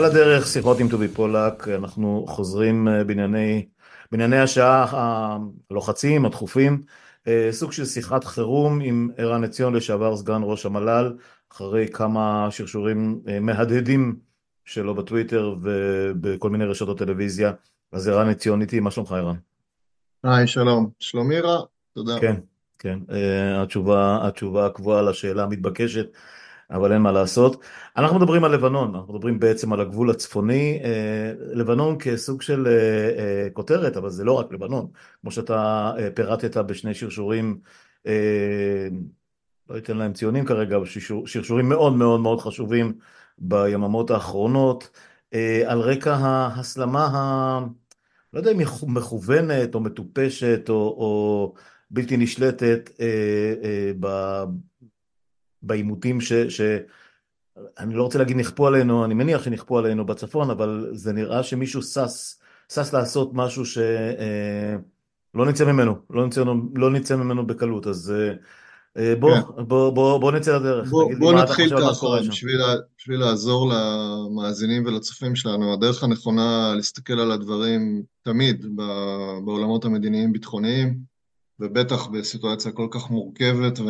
על הדרך, שיחות עם טובי פולק, אנחנו חוזרים אה, בענייני, בענייני השעה הלוחצים, הדחופים, אה, סוג של שיחת חירום עם ערן עציון, לשעבר סגן ראש המל"ל, אחרי כמה שרשורים אה, מהדהדים שלו בטוויטר ובכל מיני רשתות טלוויזיה. אז ערן עציון איתי, מה שלומך ערן? היי, שלום. שלומי רע, תודה. כן, כן, התשובה, התשובה הקבועה לשאלה המתבקשת. אבל אין מה לעשות. אנחנו מדברים על לבנון, אנחנו מדברים בעצם על הגבול הצפוני, אה, לבנון כסוג של אה, אה, כותרת, אבל זה לא רק לבנון, כמו שאתה פירטת בשני שרשורים, לא אתן להם ציונים כרגע, אבל שרשורים מאוד מאוד מאוד חשובים ביממות האחרונות, על רקע ההסלמה ה... לא יודע אם היא מכוונת או מטופשת או, או בלתי נשלטת בעימותים ש... ש... אני לא רוצה להגיד נכפו עלינו, אני מניח שנכפו עלינו בצפון, אבל זה נראה שמישהו שש, שש לעשות משהו שלא אה, נצא ממנו, לא נצא, לא נצא ממנו בקלות, אז אה, בוא, כן. בוא, בוא, בוא נצא לדרך. בוא, בוא נתחיל ככה, בשביל, בשביל לעזור למאזינים ולצופים שלנו, הדרך הנכונה להסתכל על הדברים תמיד בעולמות המדיניים-ביטחוניים, ובטח בסיטואציה כל כך מורכבת ו...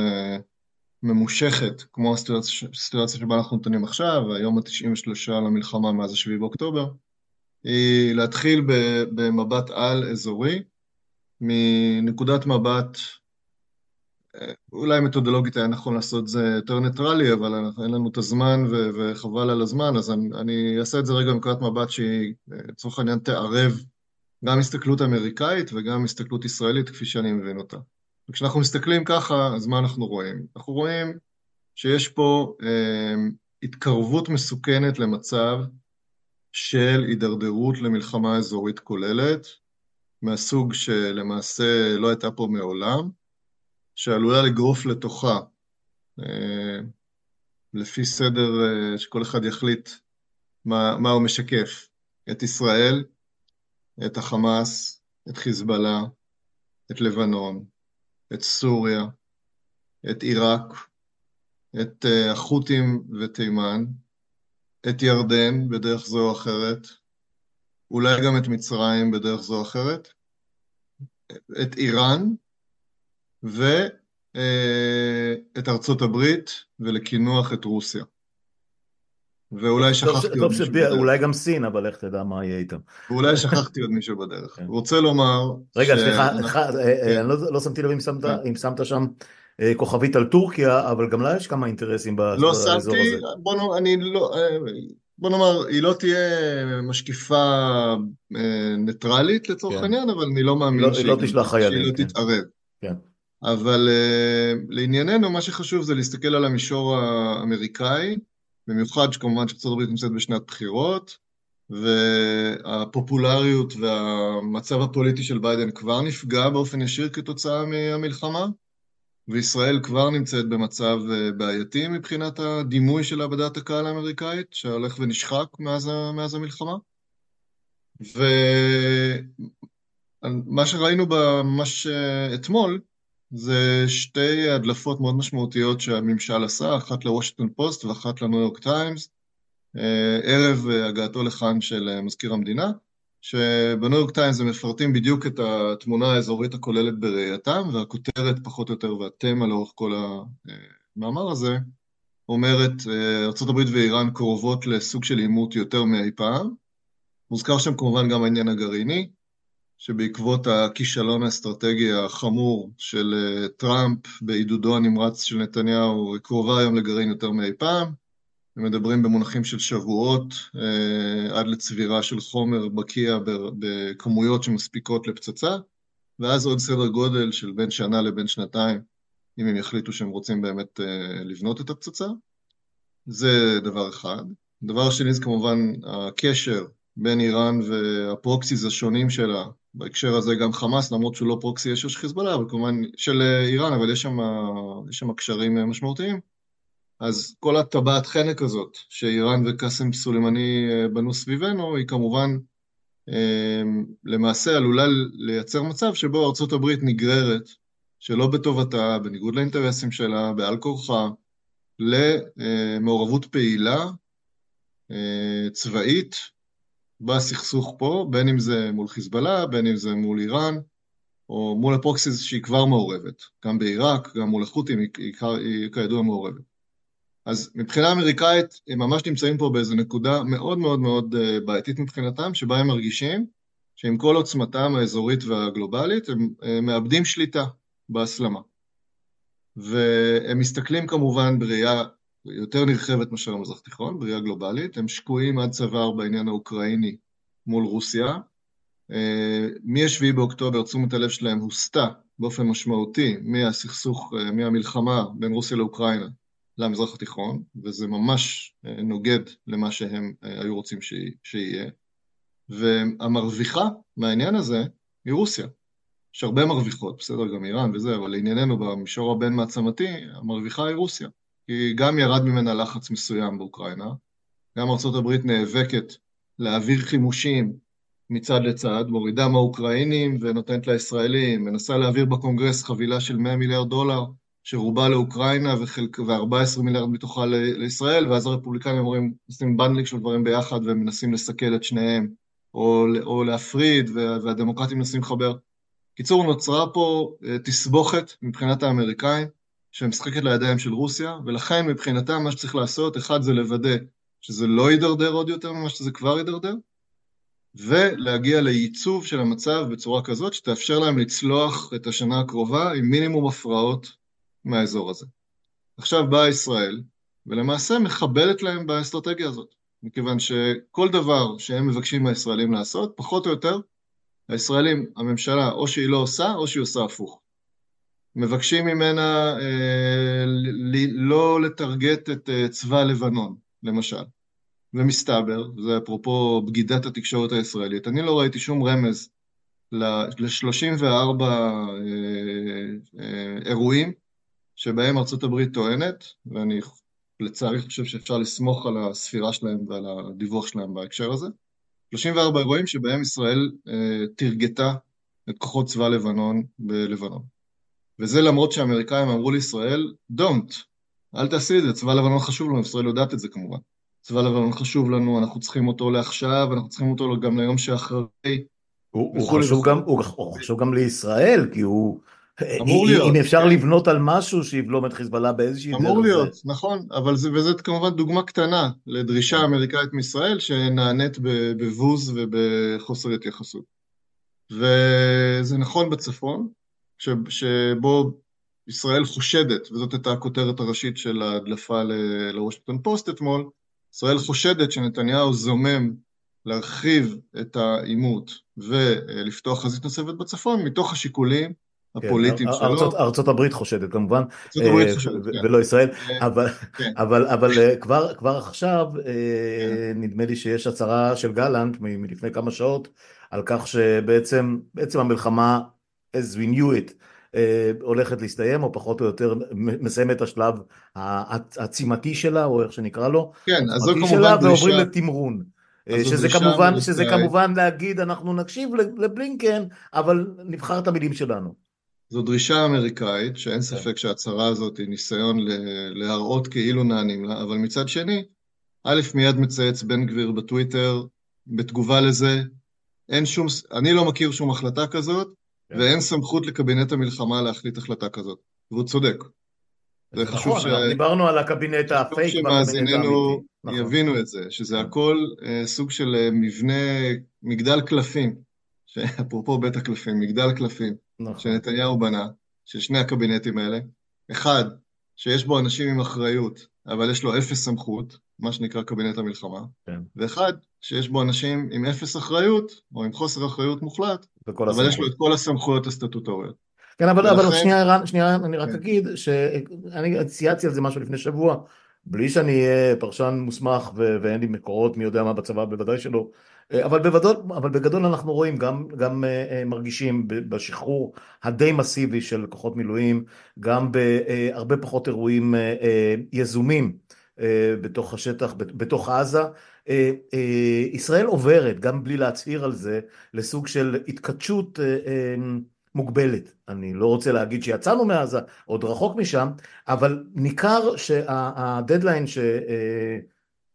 ממושכת, כמו הסיטואציה שבה אנחנו נתונים עכשיו, היום ה-93 למלחמה מאז ה-7 באוקטובר, היא להתחיל במבט על אזורי, מנקודת מבט, אולי מתודולוגית היה נכון לעשות זה יותר ניטרלי, אבל אין לנו את הזמן וחבל על הזמן, אז אני, אני אעשה את זה רגע מנקודת מבט שהיא, לצורך העניין, תערב גם הסתכלות אמריקאית וגם הסתכלות ישראלית, כפי שאני מבין אותה. וכשאנחנו מסתכלים ככה, אז מה אנחנו רואים? אנחנו רואים שיש פה אה, התקרבות מסוכנת למצב של הידרדרות למלחמה אזורית כוללת, מהסוג שלמעשה לא הייתה פה מעולם, שעלולה לגרוף לתוכה, אה, לפי סדר אה, שכל אחד יחליט מה, מה הוא משקף, את ישראל, את החמאס, את חיזבאללה, את לבנון, את סוריה, את עיראק, את אה, החות'ים ותימן, את ירדן בדרך זו או אחרת, אולי גם את מצרים בדרך זו או אחרת, את איראן ואת אה, ארצות הברית ולקינוח את רוסיה. ואולי שכחתי עוד מישהו בדרך. אולי גם סין, אבל איך תדע מה יהיה איתם. ואולי שכחתי עוד מישהו בדרך. כן. רוצה לומר... רגע, סליחה, אה, אה, אני לא, לא שמתי לב אם שמת שם אה, כוכבית על טורקיה, אבל גם לה יש כמה אינטרסים באזור הזה. לא שמתי, לא, בוא נאמר, היא לא תהיה משקיפה ניטרלית לצורך כן. העניין, אבל אני לא מאמין לא- שהיא לא כן. תתערב. אבל לענייננו, מה שחשוב זה להסתכל על המישור האמריקאי, במיוחד שכמובן שארצות הברית נמצאת בשנת בחירות, והפופולריות והמצב הפוליטי של ביידן כבר נפגע באופן ישיר כתוצאה מהמלחמה, וישראל כבר נמצאת במצב אה, בעייתי מבחינת הדימוי של בדעת הקהל האמריקאית, שהולך ונשחק מאז, מאז המלחמה. ומה שראינו ממש אתמול, זה שתי הדלפות מאוד משמעותיות שהממשל עשה, אחת לוושינגטון פוסט ואחת לניו יורק טיימס, אה, ערב הגעתו לכאן של אה, מזכיר המדינה, שבניו יורק טיימס הם מפרטים בדיוק את התמונה האזורית הכוללת בראייתם, והכותרת פחות או יותר והתמה לאורך כל המאמר הזה, אומרת, אה, ארה"ב ואיראן קרובות לסוג של עימות יותר מאי פעם. מוזכר שם כמובן גם העניין הגרעיני, שבעקבות הכישלון האסטרטגי החמור של אה, טראמפ בעידודו הנמרץ של נתניהו, היא קרובה היום לגרעין יותר מאי פעם. מדברים במונחים של שבועות אה, עד לצבירה של חומר בקיע בכמויות שמספיקות לפצצה, ואז עוד סדר גודל של בין שנה לבין שנתיים, אם הם יחליטו שהם רוצים באמת אה, לבנות את הפצצה. זה דבר אחד. דבר שני זה כמובן הקשר בין איראן והפרוקסיס השונים שלה בהקשר הזה גם חמאס, למרות שהוא לא פרוקסי ישיר של חיזבאללה, אבל כמובן של אה, איראן, אבל יש שם, שם קשרים אה, משמעותיים. אז כל הטבעת חנק הזאת שאיראן וקאסם סולימני אה, בנו סביבנו, היא כמובן למעשה עלולה לייצר מצב שבו ארצות הברית נגררת, שלא בטובתה, בניגוד לאינטרסים שלה, בעל כורחה, למעורבות פעילה צבאית בסכסוך פה, בין אם זה מול חיזבאללה, בין אם זה מול איראן, או מול הפרוקסיס שהיא כבר מעורבת, גם בעיראק, גם מול החות'ים היא, היא, היא כידוע מעורבת. אז מבחינה אמריקאית הם ממש נמצאים פה באיזו נקודה מאוד מאוד מאוד אה, בעייתית מבחינתם, שבה הם מרגישים שעם כל עוצמתם האזורית והגלובלית הם, הם מאבדים שליטה בהסלמה. והם מסתכלים כמובן בראייה יותר נרחבת מאשר המזרח התיכון, בראייה גלובלית, הם שקועים עד צוואר בעניין האוקראיני מול רוסיה. אה, מ-7 באוקטובר תשומת הלב שלהם הוסטה באופן משמעותי מהסכסוך, אה, מהמלחמה בין רוסיה לאוקראינה למזרח התיכון, וזה ממש אה, נוגד למה שהם היו רוצים שיהיה. והמרוויחה מהעניין הזה היא רוסיה. יש הרבה מרוויחות, בסדר, גם איראן וזה, אבל לענייננו במישור הבין מעצמתי, המרוויחה היא רוסיה. כי גם ירד ממנה לחץ מסוים באוקראינה, גם ארה"ב נאבקת להעביר חימושים מצד לצד, מורידה מהאוקראינים ונותנת לישראלים, מנסה להעביר בקונגרס חבילה של 100 מיליארד דולר, שרובה לאוקראינה ו-14 מיליארד מתוכה לישראל, ואז הרפובליקנים אומרים, עושים bundling של דברים ביחד ומנסים לסכל את שניהם, או, או להפריד, והדמוקרטים מנסים לחבר. קיצור, נוצרה פה אה, תסבוכת מבחינת האמריקאים, שמשחקת לידיים של רוסיה, ולכן מבחינתם מה שצריך לעשות, אחד זה לוודא שזה לא יידרדר עוד יותר ממה שזה כבר יידרדר, ולהגיע לייצוב של המצב בצורה כזאת שתאפשר להם לצלוח את השנה הקרובה עם מינימום הפרעות מהאזור הזה. עכשיו באה ישראל, ולמעשה מחבלת להם באסטרטגיה הזאת, מכיוון שכל דבר שהם מבקשים מהישראלים לעשות, פחות או יותר, הישראלים, הממשלה, או שהיא לא עושה, או שהיא עושה הפוך. מבקשים ממנה אה, לא לטרגט את אה, צבא לבנון, למשל. ומסתבר, זה אפרופו בגידת התקשורת הישראלית, אני לא ראיתי שום רמז ל-34 אה, אירועים שבהם ארצות הברית טוענת, ואני לצערי חושב שאפשר לסמוך על הספירה שלהם ועל הדיווח שלהם בהקשר הזה, 34 אירועים שבהם ישראל אה, תרגתה את כוחות צבא לבנון בלבנון. וזה למרות שהאמריקאים אמרו לישראל, Don't, אל תעשי את זה, צבא לבנון חשוב לנו, ישראל יודעת את זה כמובן. צבא לבנון חשוב לנו, אנחנו צריכים אותו לעכשיו, אנחנו צריכים אותו גם ליום שאחרי. הוא, הוא, חשוב, גם, הוא, הוא חשוב גם לישראל, כי הוא... אמור להיות. אם אפשר כן. לבנות על משהו שיבלום את חיזבאללה באיזושהי דרך. אמור להיות, זה... נכון, אבל זה, וזאת כמובן דוגמה קטנה לדרישה כן. אמריקאית מישראל שנענית בבוז ובחוסר התייחסות. וזה נכון בצפון, שבו ישראל חושדת, וזאת הייתה הכותרת הראשית של ההדלפה לוושינגטון פוסט אתמול, ישראל חושדת שנתניהו זומם להרחיב את העימות ולפתוח חזית נוספת בצפון מתוך השיקולים כן, הפוליטיים שלו. ארצות, ארצות הברית חושדת כמובן, ארצות הברית אה, חושדת, כן. ולא ישראל, אה, אבל, כן. אבל, אבל אה, כבר, כבר עכשיו כן. נדמה לי שיש הצהרה של גלנט מלפני כמה שעות על כך שבעצם בעצם המלחמה as we knew it אה, הולכת להסתיים או פחות או יותר מסיים את השלב העצימתי שלה או איך שנקרא לו, כן, אז זו כמובן דרישה, ועוברים לתמרון. אה, שזה כמובן, שזה כמובן להגיד אנחנו נקשיב לבלינקן אבל נבחר את המילים שלנו. זו דרישה אמריקאית שאין. ספק שההצהרה הזאת היא ניסיון להראות כאילו נענים לה אבל מצד שני א' מיד מצייץ בן גביר בטוויטר בתגובה לזה אין שום, אני לא מכיר שום החלטה כזאת כן. ואין סמכות לקבינט המלחמה להחליט החלטה כזאת, והוא צודק. זה חשוב נכון, ש... דיברנו על הקבינט הפייק שמאזיננו נכון. יבינו את זה, שזה כן. הכל uh, סוג של uh, מבנה, מגדל קלפים, אפרופו בית הקלפים, מגדל קלפים, נכון. שנתניהו בנה, של שני הקבינטים האלה. אחד, שיש בו אנשים עם אחריות, אבל יש לו אפס סמכות, מה שנקרא קבינט המלחמה, כן. ואחד, שיש בו אנשים עם אפס אחריות, או עם חוסר אחריות מוחלט, אבל הסמכות. יש לו את כל הסמכויות הסטטוטוריות. כן, אבל, ולכן... אבל שנייה, ערן, שנייה, אני רק כן. אגיד שאני צייצתי על זה משהו לפני שבוע, בלי שאני אהיה פרשן מוסמך ו- ואין לי מקורות מי יודע מה בצבא, בוודאי שלא, אבל, בוודול, אבל בגדול אנחנו רואים, גם, גם uh, מרגישים בשחרור הדי מסיבי של כוחות מילואים, גם בהרבה פחות אירועים יזומים בתוך השטח, בתוך עזה, אה, אה, ישראל עוברת, גם בלי להצהיר על זה, לסוג של התכתשות אה, מוגבלת. אני לא רוצה להגיד שיצאנו מעזה, עוד רחוק משם, אבל ניכר שהדדליין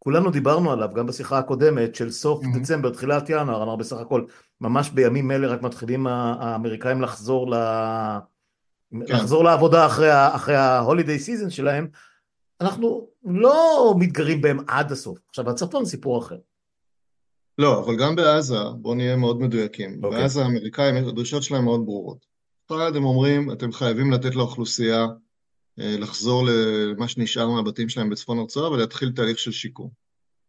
כולנו דיברנו עליו גם בשיחה הקודמת של סוף Mhm. דצמבר, תחילת ינואר, אמר בסך הכל, ממש בימים אלה רק מתחילים האמריקאים לחזור ל... כן. לחזור לעבודה אחרי ה- אחרי ה holiday season שלהם, אנחנו לא מתגרים בהם עד הסוף. עכשיו, הצפון סיפור אחר. לא, אבל גם בעזה, בואו נהיה מאוד מדויקים. אוקיי. בעזה האמריקאים, הדרישות שלהם מאוד ברורות. אחד, הם אומרים, אתם חייבים לתת לאוכלוסייה לחזור למה שנשאר מהבתים שלהם בצפון הרצועה ולהתחיל תהליך של שיקום.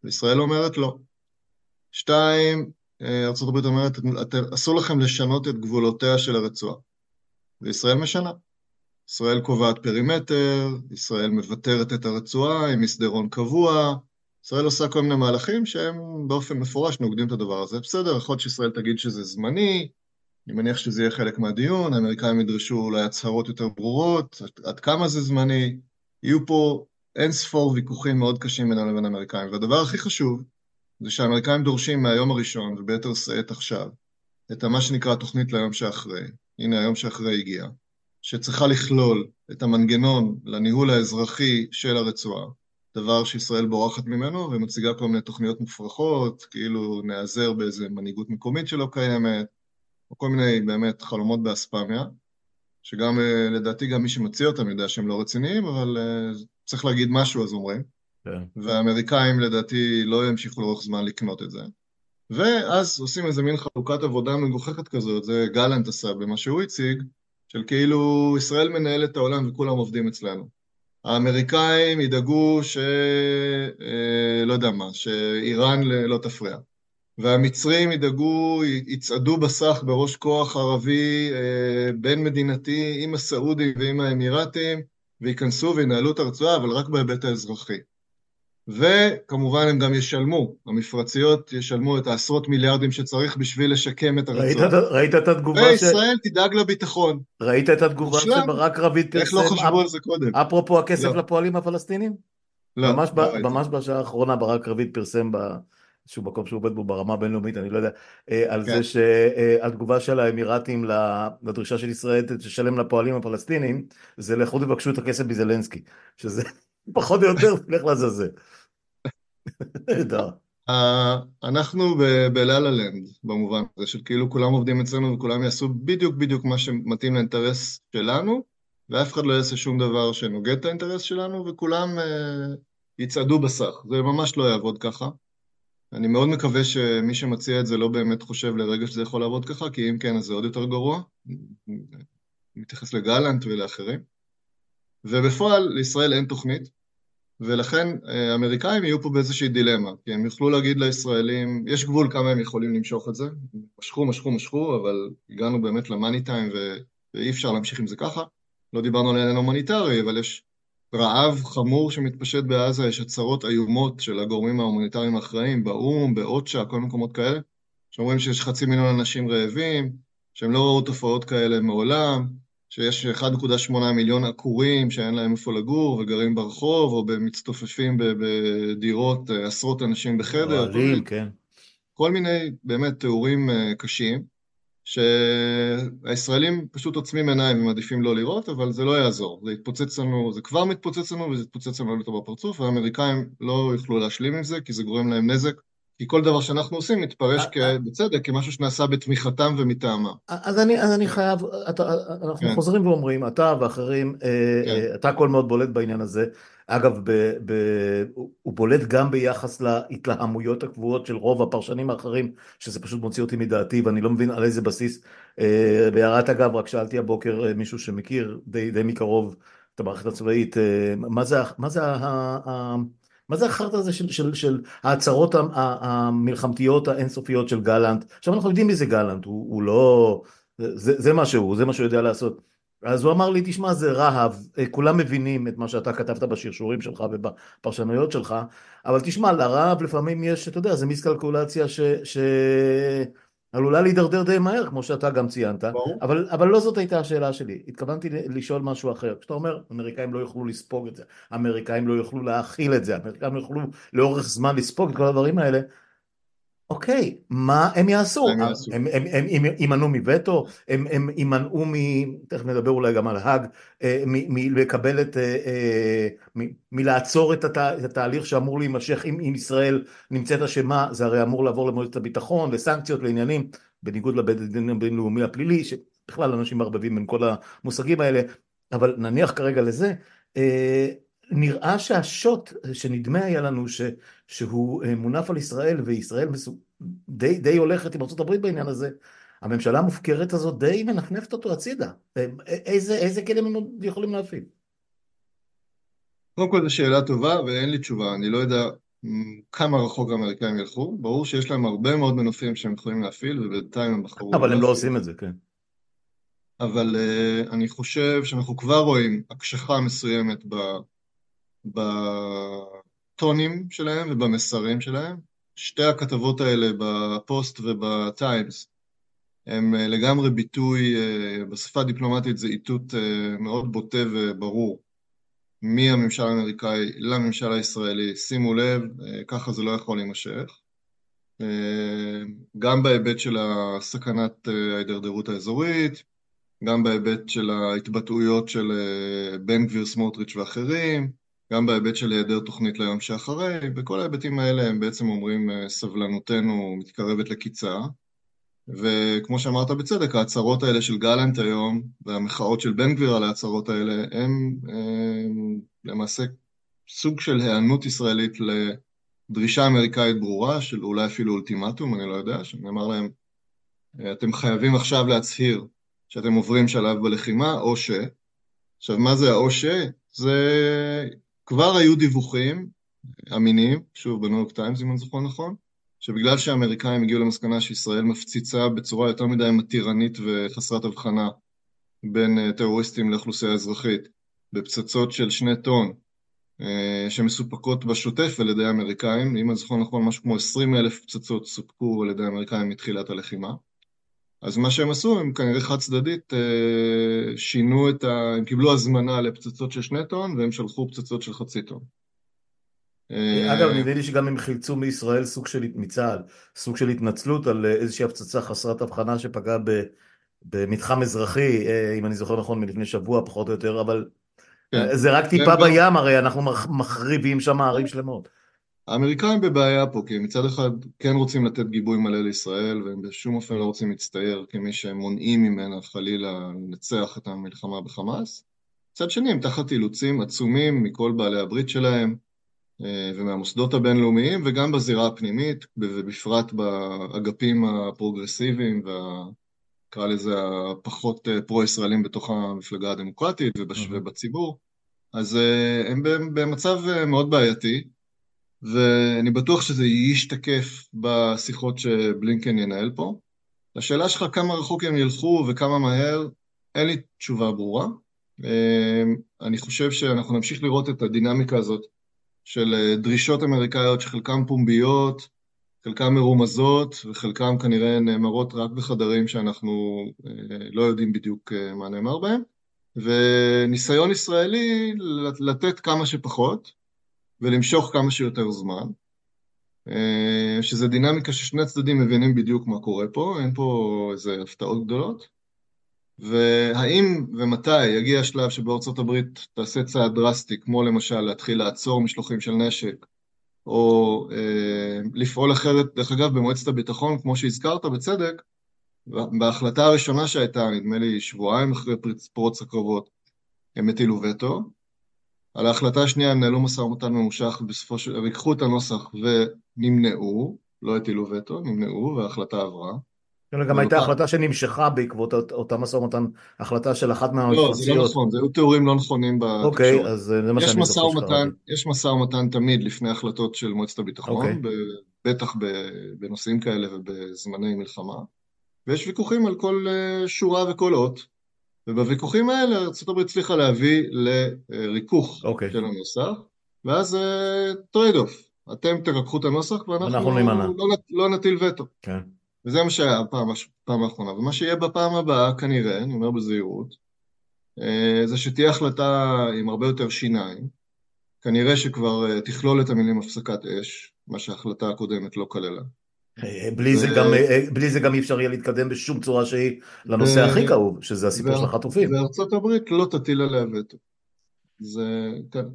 וישראל אומרת לא. שתיים, אה, ארה"ב אומרת, "אתם- אסור לכם לשנות את גבולותיה של הרצועה. וישראל משנה. ישראל קובעת פרימטר, ישראל מוותרת את הרצועה עם מסדרון קבוע, ישראל עושה כל מיני מהלכים שהם באופן מפורש נוגדים את הדבר הזה. בסדר, יכול להיות שישראל תגיד שזה זמני, אני מניח שזה יהיה חלק מהדיון, האמריקאים ידרשו אולי הצהרות יותר ברורות, עד, כמה זה זמני, יהיו פה אין ספור ויכוחים מאוד קשים בינם לבין האמריקאים. והדבר הכי חשוב, זה שהאמריקאים דורשים מהיום הראשון, וביתר שאת עכשיו, את מה שנקרא התוכנית ליום שאחרי. הנה, היום שאחרי הגיע. שצריכה לכלול את המנגנון לניהול האזרחי של הרצועה, דבר שישראל בורחת ממנו ומציגה כל מיני תוכניות מופרכות, כאילו נעזר באיזה מנהיגות מקומית שלא קיימת, או כל מיני באמת חלומות באספמיה, שגם אה, לדעתי גם מי שמציע אותם יודע שהם לא רציניים, אבל אה, צריך להגיד משהו אז אומרים, כן. והאמריקאים לדעתי לא ימשיכו לאורך זמן לקנות את זה. ואז עושים איזה מין חלוקת עבודה מגוחכת כזאת, זה גלנט עשה במה שהוא הציג, של כאילו ישראל מנהלת את העולם וכולם עובדים אצלנו. האמריקאים ידאגו ש... אה, לא יודע מה, שאיראן לא תפריע. והמצרים ידאגו, יצעדו בסך בראש כוח ערבי אה, בין מדינתי עם הסעודים ועם האמירתים, וייכנסו וינהלו את הרצועה, אבל רק בהיבט האזרחי. וכמובן הם גם ישלמו, המפרציות ישלמו את העשרות מיליארדים שצריך בשביל לשקם את ראית, הרצועה. את- ראית את התגובה ש... וישראל תדאג לביטחון. ראית את התגובה מושלם. שברק רביד איך לא פרסם, חשבו על זה קודם? אפרופו הכסף לא. לפועלים הפלסטינים? לא, ממש, ב, לא ראיתי. ממש בשעה האחרונה ברק רביד פרסם באיזשהו מקום שהוא עובד בו ברמה הבינלאומית, אני לא יודע, אה, על כן. זה שהתגובה של האמירתים לדרישה של ישראל תשלם לפועלים הפלסטינים, זה לכו תבקשו את הכסף מזלנסקי, שזה פחות או יותר לך לעזאזל. נהדר. אה, אנחנו ב- בלה-לה לנד, במובן הזה של כאילו כולם עובדים אצלנו וכולם יעשו בדיוק בדיוק מה שמתאים לאינטרס שלנו, ואף אחד לא יעשה שום דבר שנוגד את האינטרס שלנו, וכולם אה, יצעדו בסך. זה ממש לא יעבוד ככה. אני מאוד מקווה שמי שמציע את זה לא באמת חושב לרגע שזה יכול לעבוד ככה, כי אם כן, אז זה עוד יותר גרוע. מתייחס לגלנט ולאחרים. ובפועל, לישראל אין תוכנית, ולכן אה, האמריקאים יהיו פה באיזושהי דילמה, כי הם יוכלו להגיד לישראלים, יש גבול כמה הם יכולים למשוך את זה, משכו, משכו, משכו, אבל הגענו באמת למאני טיים. ואי אפשר להמשיך עם זה ככה. לא דיברנו על העניין ההומניטרי, אבל יש רעב חמור שמתפשט בעזה, יש הצהרות איומות של הגורמים ההומניטריים האחראים, באו"ם, באוצ'ה, כל מקומות כאלה, שאומרים שיש חצי מיליון אנשים רעבים, שהם לא ראו תופעות כאלה מעולם, שיש 1.8 מיליון עקורים שאין להם איפה לגור וגרים ברחוב או מצטופפים בדירות, אה, עשרות אנשים בחדר, אוהלים, כן. כל מיני באמת תיאורים אה, קשים, שהישראלים פשוט עוצמים עיניים ומעדיפים לא לראות, אבל זה לא יעזור, זה יתפוצץ לנו, זה כבר מתפוצץ לנו וזה יתפוצץ לנו יותר בפרצוף, והאמריקאים לא יוכלו להשלים עם זה כי זה גורם להם נזק, כי כל דבר שאנחנו עושים מתפרש אה, כ- בצדק כמשהו שנעשה בתמיכתם ומטעמם. אז אני, אז אני חייב, אתה, אנחנו כן. חוזרים ואומרים, אתה ואחרים, אה, כן. אה, אתה קול מאוד בולט בעניין הזה. אגב, ב, ב, הוא בולט גם ביחס להתלהמויות הקבועות של רוב הפרשנים האחרים, שזה פשוט מוציא אותי מדעתי, ואני לא מבין על איזה בסיס. אה, בהערת אגב, רק שאלתי הבוקר אה, מישהו שמכיר די, די מקרוב את המערכת הצבאית, אה, מה זה, מה ה- מה זה החרטא הזה של, של, של ההצהרות המלחמתיות האינסופיות של גלנט? עכשיו אנחנו יודעים מי זה גלנט, הוא, הוא לא... זה, זה מה שהוא, זה מה שהוא יודע לעשות. אז הוא אמר לי, תשמע, זה רהב, אה, כולם מבינים את מה שאתה כתבת בשרשורים שלך ובפרשנויות שלך, אבל תשמע, לרהב לפעמים יש, אתה יודע, זה מיסקלקולציה ש... ש... עלולה להידרדר די מהר, כמו שאתה גם ציינת. אבל, אבל לא זאת הייתה השאלה שלי. התכוונתי לשאול משהו אחר. כשאתה אומר, האמריקאים לא יוכלו לספוג את זה, האמריקאים לא יוכלו להכיל את זה, האמריקאים לא יוכלו לאורך זמן לספוג את כל הדברים האלה, אוקיי, מה הם יעשו? הם יימנעו מווטו, הם, יימנעו מ... תכף נדבר אולי גם על האג, אה, מלקבל את... אה, אה, מלעצור את, התה, את התהליך שאמור להימשך אם ישראל נמצאת אשמה, זה הרי אמור לעבור למועצת הביטחון, לסנקציות, לעניינים, בניגוד לבית הדין הבינלאומי הפלילי, שבכלל אנשים מערבבים בין כל המושגים האלה, אבל נניח כרגע לזה, נראה שהשוט שנדמה היה לנו ש, שהוא אה, מונף על ישראל וישראל מסוג, די, די הולכת עם ארה"ב בעניין הזה, הממשלה המופקרת הזאת די מנפנפת אותו הצידה. אה, איזה, איזה כלים הם יכולים להפעיל? קודם כל זו שאלה טובה ואין לי תשובה, אני לא יודע כמה רחוק האמריקאים ילכו, ברור שיש להם הרבה מאוד מנופים שהם יכולים להפעיל ובינתיים הם בחרו... אבל הם לא עושים את זה, כן. אבל uh, אני חושב שאנחנו כבר רואים הקשחה מסוימת ב... בטונים שלהם ובמסרים שלהם. שתי הכתבות האלה בפוסט ובטיימס הם אה, לגמרי ביטוי, אה, בשפה הדיפלומטית זה איתות אה, מאוד בוטה וברור מהממשל האמריקאי לממשל הישראלי, שימו לב, ככה זה לא יכול להימשך. גם בהיבט של סכנת ההידרדרות האזורית, גם בהיבט של ההתבטאויות של בן גביר, סמוטריץ' ואחרים, גם בהיבט של היעדר תוכנית ליום שאחרי, בכל ההיבטים האלה הם בעצם אומרים אה, סבלנותנו מתקרבת לקיצה וכמו שאמרת בצדק, ההצהרות האלה של גלנט היום והמחאות של בן גביר על ההצהרות האלה הם, הם למעשה סוג של היענות ישראלית לדרישה אמריקאית ברורה של אולי אפילו אולטימטום, אני לא יודע, שנאמר להם אה, אתם חייבים עכשיו להצהיר שאתם עוברים שלב בלחימה או ש... עכשיו מה זה האו ש? זה כבר היו דיווחים אמינים, שוב בניו יורק טיימס אם אני זוכר נכון, שבגלל שהאמריקאים הגיעו למסקנה שישראל מפציצה בצורה יותר מדי מתירנית וחסרת הבחנה בין אה, טרוריסטים לאוכלוסייה אזרחית, בפצצות של שני טון אה, שמסופקות בשוטף על ידי האמריקאים, אם אני זוכר נכון משהו כמו 20 אלף פצצות סופקו על ידי האמריקאים מתחילת הלחימה. אז מה שהם עשו, הם כנראה חד צדדית אה, שינו את ה... הם קיבלו הזמנה לפצצות של שני טון והם שלחו פצצות של חצי טון. אה, אגב, נראה לי שגם הם חילצו מישראל סוג של, מצה"ל, סוג של התנצלות על איזושהי הפצצה חסרת הבחנה שפגעה במתחם אזרחי, אם אני זוכר נכון, מלפני שבוע פחות או יותר, אבל כן. זה רק טיפה בים, הרי אנחנו מחריבים שם ערים שלמות. האמריקאים בבעיה פה, כי מצד אחד כן רוצים לתת גיבוי מלא לישראל, והם בשום אופן לא רוצים להצטייר כמי שהם מונעים ממנה חלילה לנצח את המלחמה בחמאס. מצד שני, הם תחת אילוצים עצומים מכל בעלי הברית שלהם אה, ומהמוסדות הבינלאומיים, וגם בזירה הפנימית, ובפרט באגפים הפרוגרסיביים והקרא לזה הפחות אה, פרו-ישראלים בתוך המפלגה הדמוקרטית ובציבור. אז אה, הם במצב מאוד בעייתי. ואני בטוח שזה ישתקף בשיחות שבלינקן ינהל פה. לשאלה שלך כמה רחוק הם ילכו וכמה מהר, אין לי תשובה ברורה. אמ, אני חושב שאנחנו נמשיך לראות את הדינמיקה הזאת של אה, דרישות אמריקאיות שחלקן פומביות, חלקן מרומזות וחלקן כנראה נאמרות רק בחדרים שאנחנו אה, לא יודעים בדיוק אה, מה נאמר בהם, וניסיון ישראלי לתת כמה שפחות, ולמשוך כמה שיותר זמן, אה, שזה דינמיקה ששני הצדדים מבינים בדיוק מה קורה פה, אין פה איזה הפתעות גדולות. והאם ומתי יגיע השלב שבו ארה"ב תעשה צעד דרסטי, כמו למשל להתחיל לעצור משלוחים של נשק, או אה, לפעול אחרת, דרך אגב, במועצת הביטחון, כמו שהזכרת בצדק, בהחלטה הראשונה שהייתה, נדמה לי שבועיים אחרי פרוץ הקרבות, הם הטילו וטו, על ההחלטה השנייה הם נהלו משא ומתן ממושך, בסופו של... ריקחו את הנוסח ונמנעו, לא הטילו וטו, נמנעו, וההחלטה עברה. כן, גם הייתה החלטה שנמשכה בעקבות אותה משא ומתן, החלטה של אחת מהמפלצות. לא, זה לא נכון, זה היו תיאורים לא נכונים בתקשורת. אוקיי, אז זה מה שאני זוכר שקראתי. יש משא ומתן תמיד לפני החלטות של מועצת הביטחון, אוקיי. בטח בנושאים כאלה ובזמני מלחמה, ויש ויכוחים על כל אה, שורה וכל אות. ובוויכוחים האלה ארה"ב הצליחה להביא לריכוך okay. Okay. של הנוסח, ואז trade uh, off, אתם תרככו את הנוסח ואנחנו לא, לא, לא נטיל וטו. Okay. כן. וזה מה שהיה הפעם, האחרונה. ומה שיהיה בפעם הבאה, כנראה, אני אומר בזהירות, uh, זה שתהיה החלטה עם הרבה יותר שיניים, כנראה שכבר uh, תכלול את המילים הפסקת אש, מה שההחלטה הקודמת לא כללה. בלי זה גם, בלי זה גם אי אפשר יהיה להתקדם בשום צורה שהיא לנושא הכי כאוב, שזה הסיפור של החטופים. וארצות הברית לא תטיל עליה וטו. זה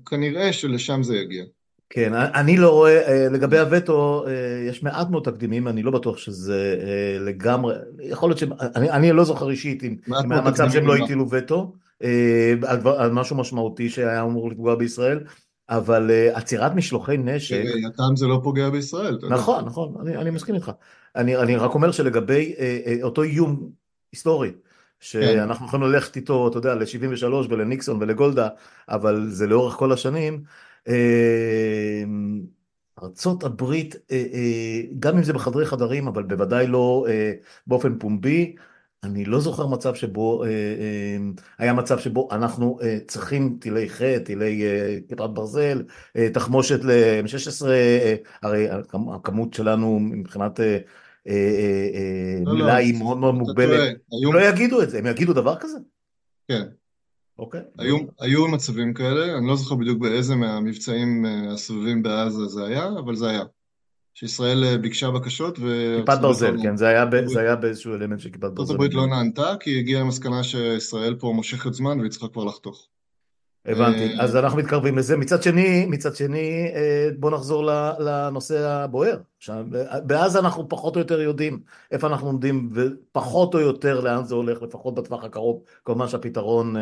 כנראה שלשם זה יגיע. כן, אני לא רואה, לגבי הווטו, יש מעט מאוד תקדימים, אני לא בטוח שזה לגמרי, יכול להיות ש... אני לא זוכר אישית אם היה מצב שהם לא הטילו וטו על משהו משמעותי שהיה אמור לפגוע בישראל, אבל עצירת משלוחי נשק... יתם זה לא פוגע בישראל. נכון, נכון, אני מסכים איתך. אני רק אומר שלגבי אותו איום היסטורי, שאנחנו יכולים ללכת איתו, אתה יודע, ל-73 ולניקסון ולגולדה, אבל זה לאורך כל השנים, ארצות הברית, גם אם זה בחדרי חדרים, אבל בוודאי לא באופן פומבי, אני לא זוכר מצב שבו, היה מצב שבו אנחנו צריכים טילי ח', טילי כיפת ברזל, תחמושת ל-M16, הרי הכמות שלנו מבחינת מילה היא מאוד מאוד מוגבלת. לא יגידו את זה, הם יגידו דבר כזה? כן. אוקיי. היו מצבים כאלה, אני לא זוכר בדיוק באיזה מהמבצעים הסובבים בעזה זה היה, אבל זה היה. שישראל ביקשה בקשות ו... כיפת ברזל, כן, זה היה באיזשהו אלמנט של כיפת ברזל. ארצות הברית לא נענתה, כי היא הגיעה למסקנה שישראל פה מושכת זמן והיא צריכה כבר לחתוך. הבנתי, אז אנחנו מתקרבים לזה. מצד שני, מצד שני, בוא נחזור לנושא הבוער. בעזה אנחנו פחות או יותר יודעים איפה אנחנו עומדים, ופחות או יותר לאן זה הולך, לפחות בטווח הקרוב. כמובן שהפתרון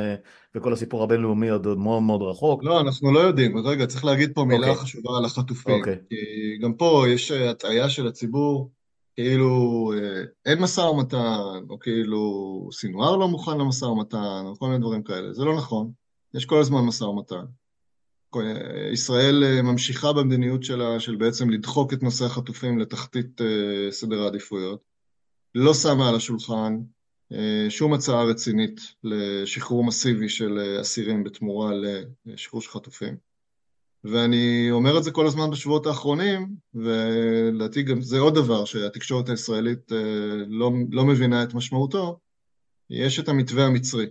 וכל הסיפור הבינלאומי עוד מאוד מאוד רחוק. לא, אנחנו לא יודעים. רגע, צריך להגיד פה מילה חשובה על החטופים. כי גם פה יש הטעיה של הציבור, כאילו אין משא ומתן, או כאילו סינואר לא מוכן למשא ומתן, או כל מיני דברים כאלה. זה לא נכון. יש כל הזמן משא ומתן. ישראל ממשיכה במדיניות שלה של בעצם לדחוק את נושא החטופים לתחתית סדר העדיפויות. לא שמה על השולחן שום הצעה רצינית לשחרור מסיבי של אסירים בתמורה לשחרור של חטופים. ואני אומר את זה כל הזמן בשבועות האחרונים, ולדעתי גם זה עוד דבר שהתקשורת הישראלית לא, לא מבינה את משמעותו, יש את המתווה המצרי.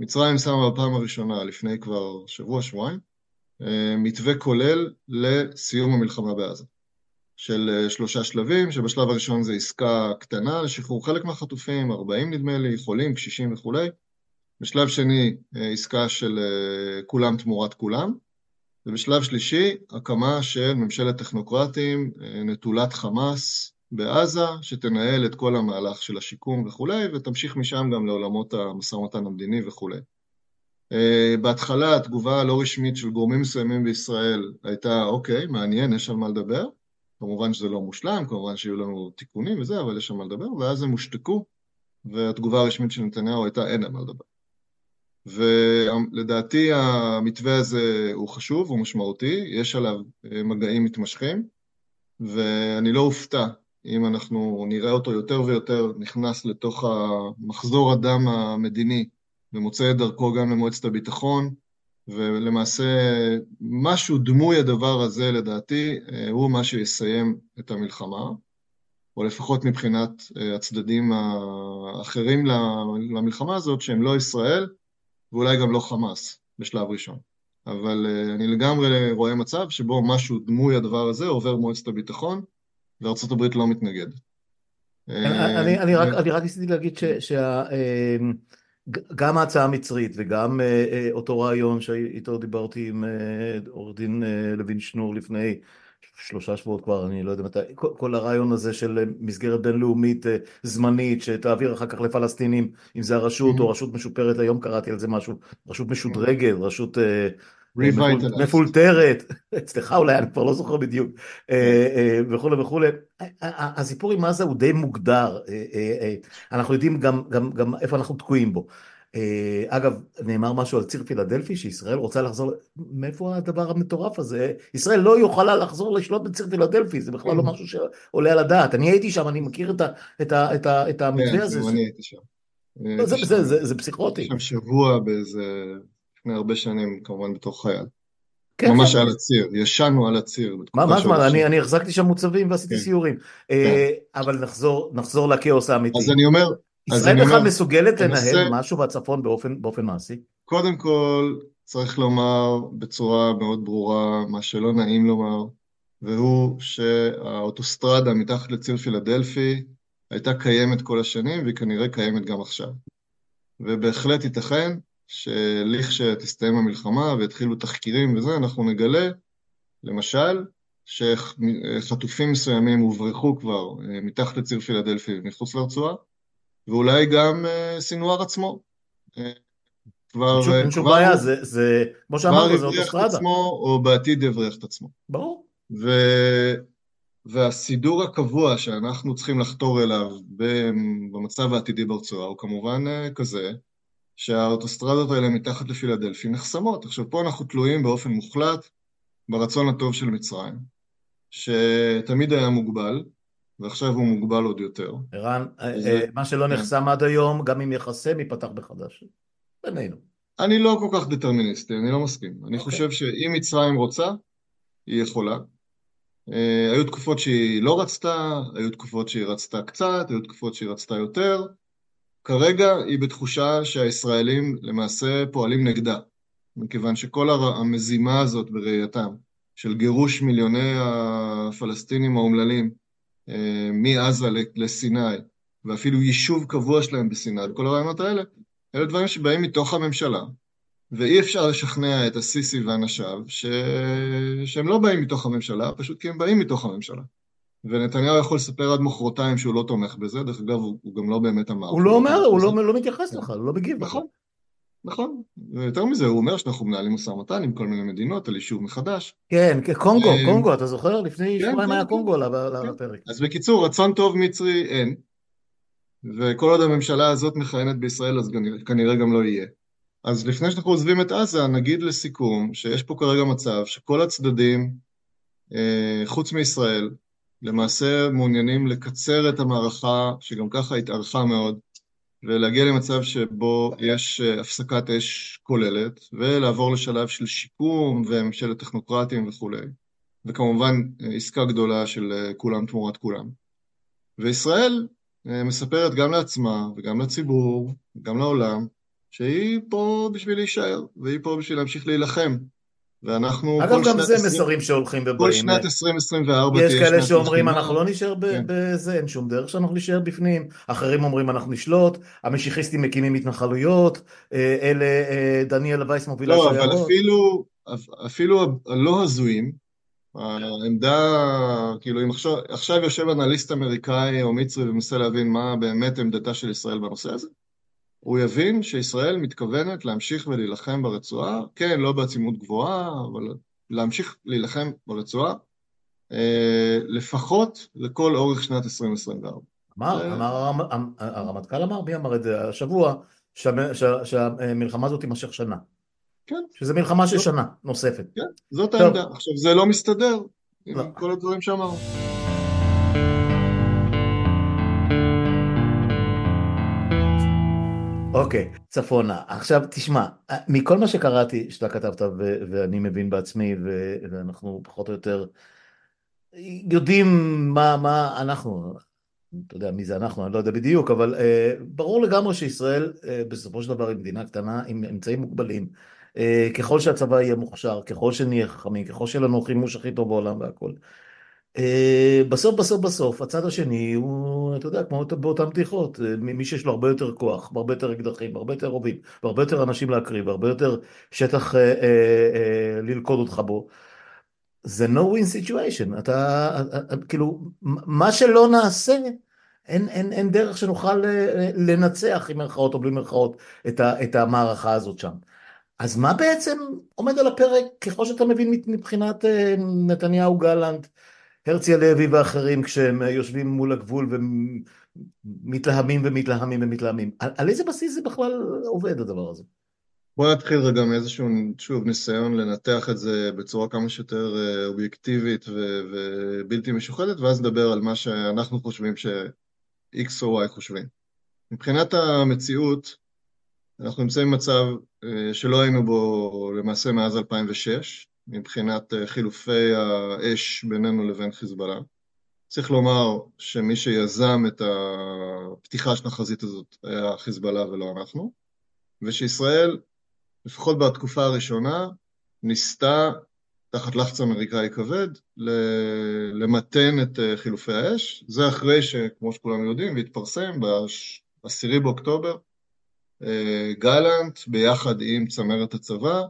מצרים שמה בפעם הראשונה, לפני כבר שבוע, שבועיים, מתווה כולל לסיום המלחמה בעזה, של שלושה שלבים, שבשלב הראשון זה עסקה קטנה לשחרור חלק מהחטופים, 40 נדמה לי, חולים, קשישים וכולי. בשלב שני, עסקה של כולם תמורת כולם, ובשלב שלישי, הקמה של ממשלת טכנוקרטים נטולת חמאס, בעזה, שתנהל את כל המהלך של השיקום וכולי, ותמשיך משם גם לעולמות המשא ומתן המדיני וכולי. בהתחלה התגובה הלא רשמית של גורמים מסוימים בישראל הייתה, אוקיי, מעניין, יש על מה לדבר. כמובן שזה לא מושלם, כמובן שיהיו לנו תיקונים וזה, אבל יש על מה לדבר, ואז הם הושתקו, והתגובה הרשמית של נתניהו הייתה, אין על מה לדבר. ולדעתי המתווה הזה הוא חשוב, הוא משמעותי, יש עליו מגעים מתמשכים, ואני לא אופתע אם אנחנו נראה אותו יותר ויותר נכנס לתוך המחזור הדם המדיני ומוצא את דרכו גם למועצת הביטחון, ולמעשה משהו דמוי הדבר הזה לדעתי הוא מה שיסיים את המלחמה, או לפחות מבחינת הצדדים האחרים למלחמה הזאת שהם לא ישראל ואולי גם לא חמאס בשלב ראשון. אבל אני לגמרי רואה מצב שבו משהו דמוי הדבר הזה עובר מועצת הביטחון וארצות הברית לא מתנגדת. אני רק ניסיתי להגיד שגם ההצעה המצרית וגם אותו רעיון שאיתו דיברתי עם עורך דין לוין שנור לפני שלושה שבועות כבר, אני לא יודע מתי, כל הרעיון הזה של מסגרת בינלאומית זמנית שתעביר אחר כך לפלסטינים, אם זה הרשות או רשות משופרת, היום קראתי על זה משהו, רשות משודרגת, רשות מפולטרת, אצלך אולי, אני כבר לא זוכר בדיוק, וכולי וכולי. הסיפור עם עזה הוא די מוגדר, אנחנו יודעים גם איפה אנחנו תקועים בו. אגב, נאמר משהו על ציר פילדלפי, שישראל רוצה לחזור, מאיפה הדבר המטורף הזה? ישראל לא יכולה לחזור לשלוט בציר פילדלפי, זה בכלל לא משהו שעולה על הדעת. אני הייתי שם, אני מכיר את המתווה הזה. כן, אני הייתי שם. זה פסיכוטי. שם שבוע באיזה... לפני הרבה שנים, כמובן בתור חייל. כן, ממש כן. על הציר, ישנו על הציר. ממש מה, אני, אני החזקתי שם מוצבים ועשיתי כן. סיורים. כן. אבל נחזור, נחזור לכאוס האמיתי. אז אני אומר... ישראל בכלל מסוגלת לנהל נושא... משהו בצפון באופן, באופן מעשי? קודם כל, צריך לומר בצורה מאוד ברורה, מה שלא נעים לומר, והוא שהאוטוסטרדה מתחת לציר פילדלפי הייתה קיימת כל השנים והיא כנראה קיימת גם עכשיו. ובהחלט ייתכן שלכשתסתיים המלחמה ויתחילו תחקירים וזה, אנחנו נגלה, למשל, שחטופים מסוימים הוברחו כבר אה, מתחת לציר פילדלפי ומחוץ לרצועה, ואולי גם אה, סינואר עצמו. אה, כבר... אין שום בעיה, זה, זה, כמו שאמרת, זה אוטוסטרדה. כבר הבריח את עצמו, או בעתיד יבריח את עצמו. ברור. ו... והסידור הקבוע שאנחנו צריכים לחתור אליו במצב העתידי ברצועה הוא כמובן כזה שהאוטוסטרדות האלה מתחת לפילדלפי נחסמות. עכשיו, פה אנחנו תלויים באופן מוחלט ברצון הטוב של מצרים, שתמיד היה מוגבל, ועכשיו הוא מוגבל עוד יותר. ערן, זה... אה, מה שלא כן. נחסם עד היום, גם אם יחסם, ייפתח מחדש. בינינו. אני לא כל כך דטרמיניסטי, אני לא מסכים. אני okay. אוקיי. חושב שאם מצרים רוצה, היא יכולה. Uh, היו תקופות שהיא לא רצתה, היו תקופות שהיא רצתה קצת, היו תקופות שהיא רצתה יותר. כרגע היא בתחושה שהישראלים למעשה פועלים נגדה, מכיוון שכל המזימה הזאת בראייתם, של גירוש מיליוני הפלסטינים האומללים אה, מעזה לסיני, ואפילו יישוב קבוע שלהם בסיני, כל הרעיונות האלה, אלה דברים שבאים מתוך הממשלה, ואי אפשר לשכנע את הסיסי ואנשיו ש... שהם לא באים מתוך הממשלה, פשוט כי הם באים מתוך הממשלה. ונתניהו יכול לספר עד מחרתיים שהוא לא תומך בזה, דרך אגב, הוא, הוא גם לא באמת אמר. הוא לא אומר, הוא לא, לא מתייחס לך, הוא לא מגיב. נכון, נכון. ויותר מזה, הוא אומר שאנחנו מנהלים משא ומתן עם כל מיני מדינות על יישוב מחדש. כן, כן קונגו, אה, קונגו, אתה זוכר? לפני כן, שבועיים היה כן, קונגו על הפרק. אז בקיצור, רצון טוב מצרי אין, וכל עוד הממשלה הזאת מכהנת בישראל, אז כנראה גם לא יהיה. אז לפני שאנחנו עוזבים את עזה, נגיד לסיכום, שיש פה כרגע מצב שכל הצדדים, אה, חוץ מישראל, למעשה מעוניינים לקצר את המערכה, שגם ככה התארכה מאוד, ולהגיע למצב שבו יש אה, הפסקת אש כוללת, ולעבור לשלב של שיקום וממשלת טכנוקרטים וכולי, וכמובן אה, עסקה גדולה של אה, כולם תמורת כולם. וישראל מספרת גם לעצמה וגם לציבור, וגם לעולם, שהיא פה בשביל להישאר, והיא פה בשביל להמשיך להילחם ואנחנו... אגב, גם זה 20, מסרים שהולכים ובאים. כל שנת 2024 יש כאלה שאומרים אנחנו לא נשאר כן. בזה, אין שום דרך שאנחנו נשאר בפנים. אחרים אומרים אנחנו נשלוט, המשיחיסטים מקימים התנחלויות, אה, אלה, אה, דניאל וייס מובילה לא, שיירות. לא, אבל אפילו, אפילו הלא הזויים, העמדה, כאילו אם עכשיו, עכשיו יושב אנליסט אמריקאי או מצרי ומנסה להבין מה באמת עמדתה של ישראל בנושא הזה, הוא יבין שישראל מתכוונת להמשיך ולהילחם ברצועה, כן, לא בעצימות גבוהה, אבל להמשיך להילחם ברצועה, אה, לפחות לכל אורך שנת 2024. אמר, אמר, הרמטכ"ל אמר, מי אמר את זה? השבוע, שהמלחמה הזאת תימשך שנה. כן. שזה מלחמה של שנה נוספת. כן, זאת העמדה. עכשיו, זה לא מסתדר עם לא. כל הדברים שאמרנו. אוקיי, okay, צפונה. עכשיו תשמע, מכל מה שקראתי שאתה כתבת ו- ואני מבין בעצמי ו- ואנחנו פחות או יותר יודעים מה, מה אנחנו, אתה יודע מי זה אנחנו, אני לא יודע בדיוק, אבל uh, ברור לגמרי שישראל uh, בסופו של דבר היא מדינה קטנה עם אמצעים מוגבלים. Uh, ככל שהצבא יהיה מוכשר, ככל שנהיה חכמים, ככל שיהיה לנו חימוש הכי טוב בעולם והכל. אה, בסוף בסוף בסוף הצד השני הוא אתה יודע כמו באותן בדיחות אה, מי שיש לו הרבה יותר כוח הרבה יותר אקדחים הרבה יותר רובים והרבה יותר אנשים להקריב הרבה יותר שטח אה, אה, אה, ללכוד אותך בו זה no win situation. אתה אה, כאילו מה שלא נעשה אין, אין, אין דרך שנוכל לנצח עם מירכאות או בלי מירכאות את, את המערכה הזאת שם. אז מה בעצם עומד על הפרק ככל שאתה מבין מבחינת נתניהו גלנט הרצי הלוי ואחרים כשהם יושבים מול הגבול ומתלהמים ומתלהמים ומתלהמים. על, על איזה בסיס זה בכלל עובד הדבר הזה? בוא נתחיל רגע מאיזשהו, שוב, ניסיון לנתח את זה בצורה כמה שיותר אה, אובייקטיבית ו- ובלתי משוחדת, ואז נדבר על מה שאנחנו חושבים ש-X או Y חושבים. מבחינת המציאות, אנחנו נמצאים במצב אה, שלא היינו בו למעשה מאז 2006, מבחינת אה, חילופי האש בינינו לבין חיזבאללה. צריך לומר שמי שיזם את הפתיחה של החזית הזאת היה חיזבאללה ולא אנחנו, ושישראל, לפחות בתקופה הראשונה, ניסתה תחת לחץ אמריקאי כבד, למתן את חילופי האש. זה אחרי שכמו שכולם יודעים, והתפרסם ב-10 באוקטובר, גלנט ביחד עם צמרת הצבא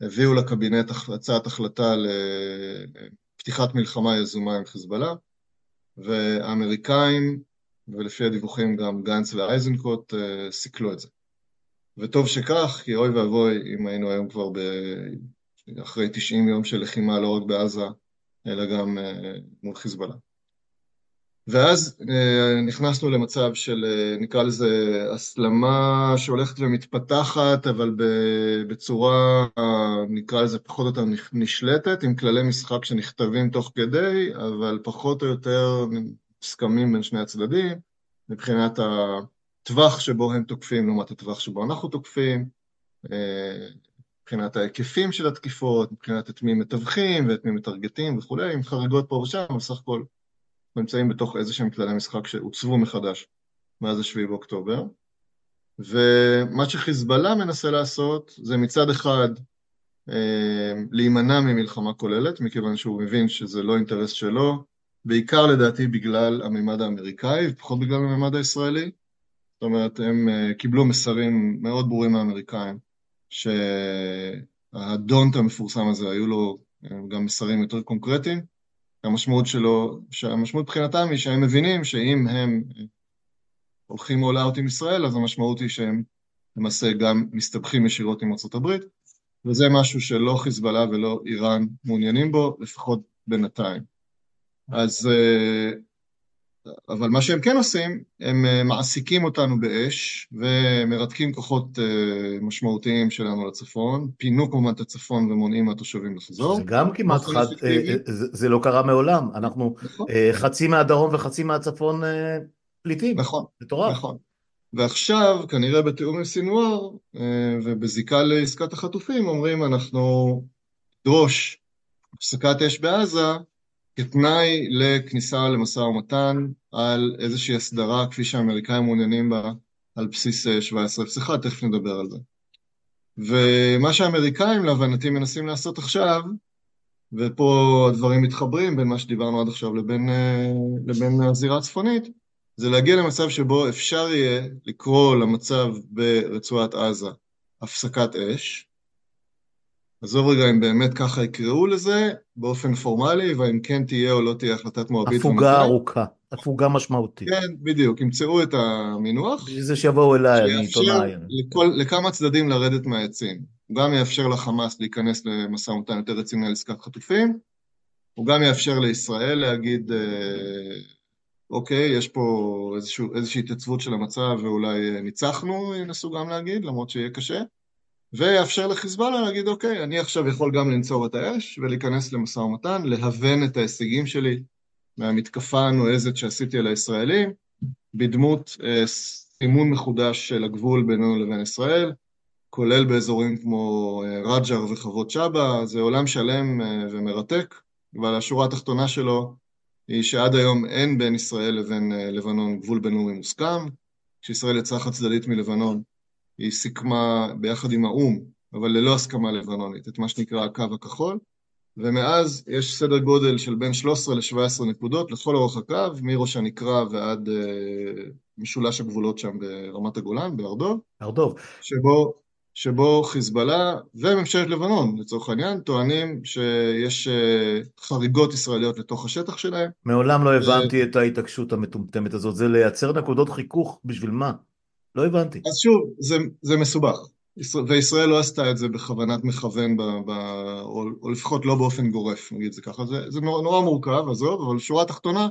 הביאו לקבינט הצעת החלטה לפתיחת מלחמה יזומה עם חיזבאללה, והאמריקאים, ולפי הדיווחים גם גנץ ואייזנקוט, סיכלו את זה. וטוב שכך, כי אוי ואבוי אם היינו היום כבר ב... אחרי 90 יום של לחימה לא רק בעזה, אלא גם מול חיזבאללה. ואז נכנסנו למצב של, נקרא לזה, הסלמה שהולכת ומתפתחת, אבל בצורה, נקרא לזה, פחות או יותר נשלטת, עם כללי משחק שנכתבים תוך כדי, אבל פחות או יותר מוסכמים בין שני הצדדים, מבחינת הטווח שבו הם תוקפים לעומת הטווח שבו אנחנו תוקפים, מבחינת ההיקפים של התקיפות, מבחינת את מי מתווכים ואת מי מטרגטים וכולי, עם חריגות פה ושם, אבל סך הכל נמצאים בתוך איזה שהם כללי משחק שעוצבו מחדש מאז השביעי באוקטובר. ומה שחיזבאללה מנסה לעשות זה מצד אחד להימנע ממלחמה כוללת, מכיוון שהוא מבין שזה לא אינטרס שלו, בעיקר לדעתי בגלל הממד האמריקאי ופחות בגלל הממד הישראלי. זאת אומרת, הם קיבלו מסרים מאוד ברורים מהאמריקאים, שהדונט המפורסם הזה, היו לו גם מסרים יותר קונקרטיים, המשמעות שלו, שהמשמעות מבחינתם היא שהם מבינים שאם הם הולכים all out עם ישראל, אז המשמעות היא שהם למעשה גם מסתבכים ישירות עם ארה"ב, וזה משהו שלא חיזבאללה ולא איראן מעוניינים בו, לפחות בינתיים. אז, אבל מה שהם כן עושים, הם מעסיקים אותנו באש ומרתקים כוחות משמעותיים שלנו לצפון, פינו כמובן את הצפון ומונעים מהתושבים לחזור. זה גם כמעט חד, זה לא קרה מעולם, אנחנו חצי מהדרום וחצי מהצפון פליטים. נכון, נכון. ועכשיו, כנראה בתיאום עם סינואר ובזיקה לעסקת החטופים, אומרים אנחנו נדרוש הפסקת אש בעזה, כתנאי לכניסה למשא ומתן על איזושהי הסדרה כפי שהאמריקאים מעוניינים בה על בסיס 17.1, תכף נדבר על זה. ומה שהאמריקאים להבנתי מנסים לעשות עכשיו, ופה הדברים מתחברים בין מה שדיברנו עד עכשיו לבין, לבין הזירה הצפונית, זה להגיע למצב שבו אפשר יהיה לקרוא למצב ברצועת עזה הפסקת אש, עזוב רגע אם באמת ככה יקראו לזה באופן פורמלי, והאם כן תהיה או לא תהיה החלטת מואבית. הפוגה ארוכה, הפוגה משמעותית. כן, בדיוק, ימצאו את המינוח. בשביל זה שיבואו אליי, אני עיתונאי. לכל, לכמה צדדים לרדת מהעצים. הוא גם יאפשר לחמאס להיכנס למשא ומתן יותר רציני על עסקת חטופים, הוא גם יאפשר לישראל להגיד, אוקיי, יש פה איזשהו, איזושהי התייצבות של המצב ואולי ניצחנו, ינסו גם להגיד, למרות שיהיה קשה. ויאפשר לחיזבאללה להגיד, אוקיי, אני עכשיו יכול גם לנצור את האש ולהיכנס למשא ומתן, להוון את ההישגים שלי מהמתקפה הנועזת שעשיתי על הישראלים, בדמות אה, סימון מחודש של הגבול בינינו לבין ישראל, כולל באזורים כמו אה, רג'ר וחוות שבא, זה עולם שלם אה, ומרתק, אבל השורה התחתונה שלו היא שעד היום אין בין ישראל לבין אה, לבנון גבול בינלאומי מוסכם, כשישראל יצאה חד צדדית מלבנון היא סיכמה ביחד עם האו"ם, אבל ללא הסכמה לבנונית, את מה שנקרא הקו הכחול, ומאז יש סדר גודל של בין 13 ל-17 נקודות לכל אורך הקו, מראש הנקרה ועד uh, משולש הגבולות שם ברמת הגולן, בארדוב. ארדוב. שבו, שבו חיזבאללה וממשלת לבנון, לצורך העניין, טוענים שיש uh, חריגות ישראליות לתוך השטח שלהם. מעולם לא הבנתי ו... את ההתעקשות המטומטמת הזאת, זה לייצר נקודות חיכוך בשביל מה? לא הבנתי. אז שוב, זה, זה מסובך, וישראל לא עשתה את זה בכוונת מכוון, ב, ב, או, או לפחות לא באופן גורף, נגיד זה ככה, זה, זה נורא, נורא מורכב, עזוב, אבל שורה תחתונה,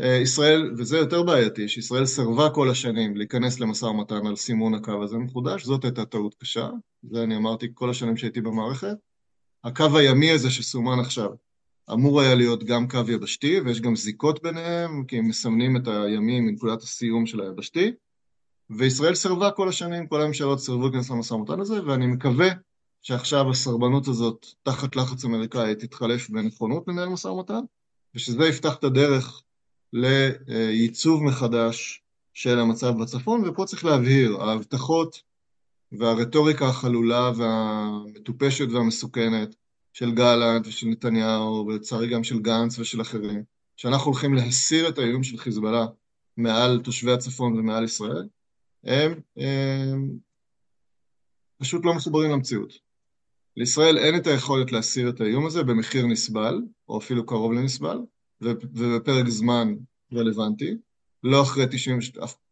אה, ישראל, וזה יותר בעייתי, שישראל סירבה כל השנים להיכנס למשא ומתן על סימון הקו הזה מחודש, זאת הייתה טעות קשה, זה אני אמרתי כל השנים שהייתי במערכת. הקו הימי הזה שסומן עכשיו, אמור היה להיות גם קו יבשתי, ויש גם זיקות ביניהם, כי הם מסמנים את הימים מנקודת הסיום של היבשתי. וישראל סירבה כל השנים, כל הממשלות סירבו להיכנס למשא ומתן הזה, ואני מקווה שעכשיו הסרבנות הזאת, תחת לחץ אמריקאי, תתחלף בנכונות לנהל משא ומתן, ושזה יפתח את הדרך לייצוב מחדש של המצב בצפון, ופה צריך להבהיר, ההבטחות והרטוריקה החלולה והמטופשת והמסוכנת של גלנט ושל נתניהו, ולצערי גם של גנץ ושל אחרים, שאנחנו הולכים להסיר את האיום של חיזבאללה מעל תושבי הצפון ומעל ישראל, הם, פשוט לא מחוברים למציאות. לישראל אין את היכולת להסיר את האיום הזה במחיר נסבל, או אפילו קרוב לנסבל, ובפרק זמן רלוונטי, לא אחרי 90,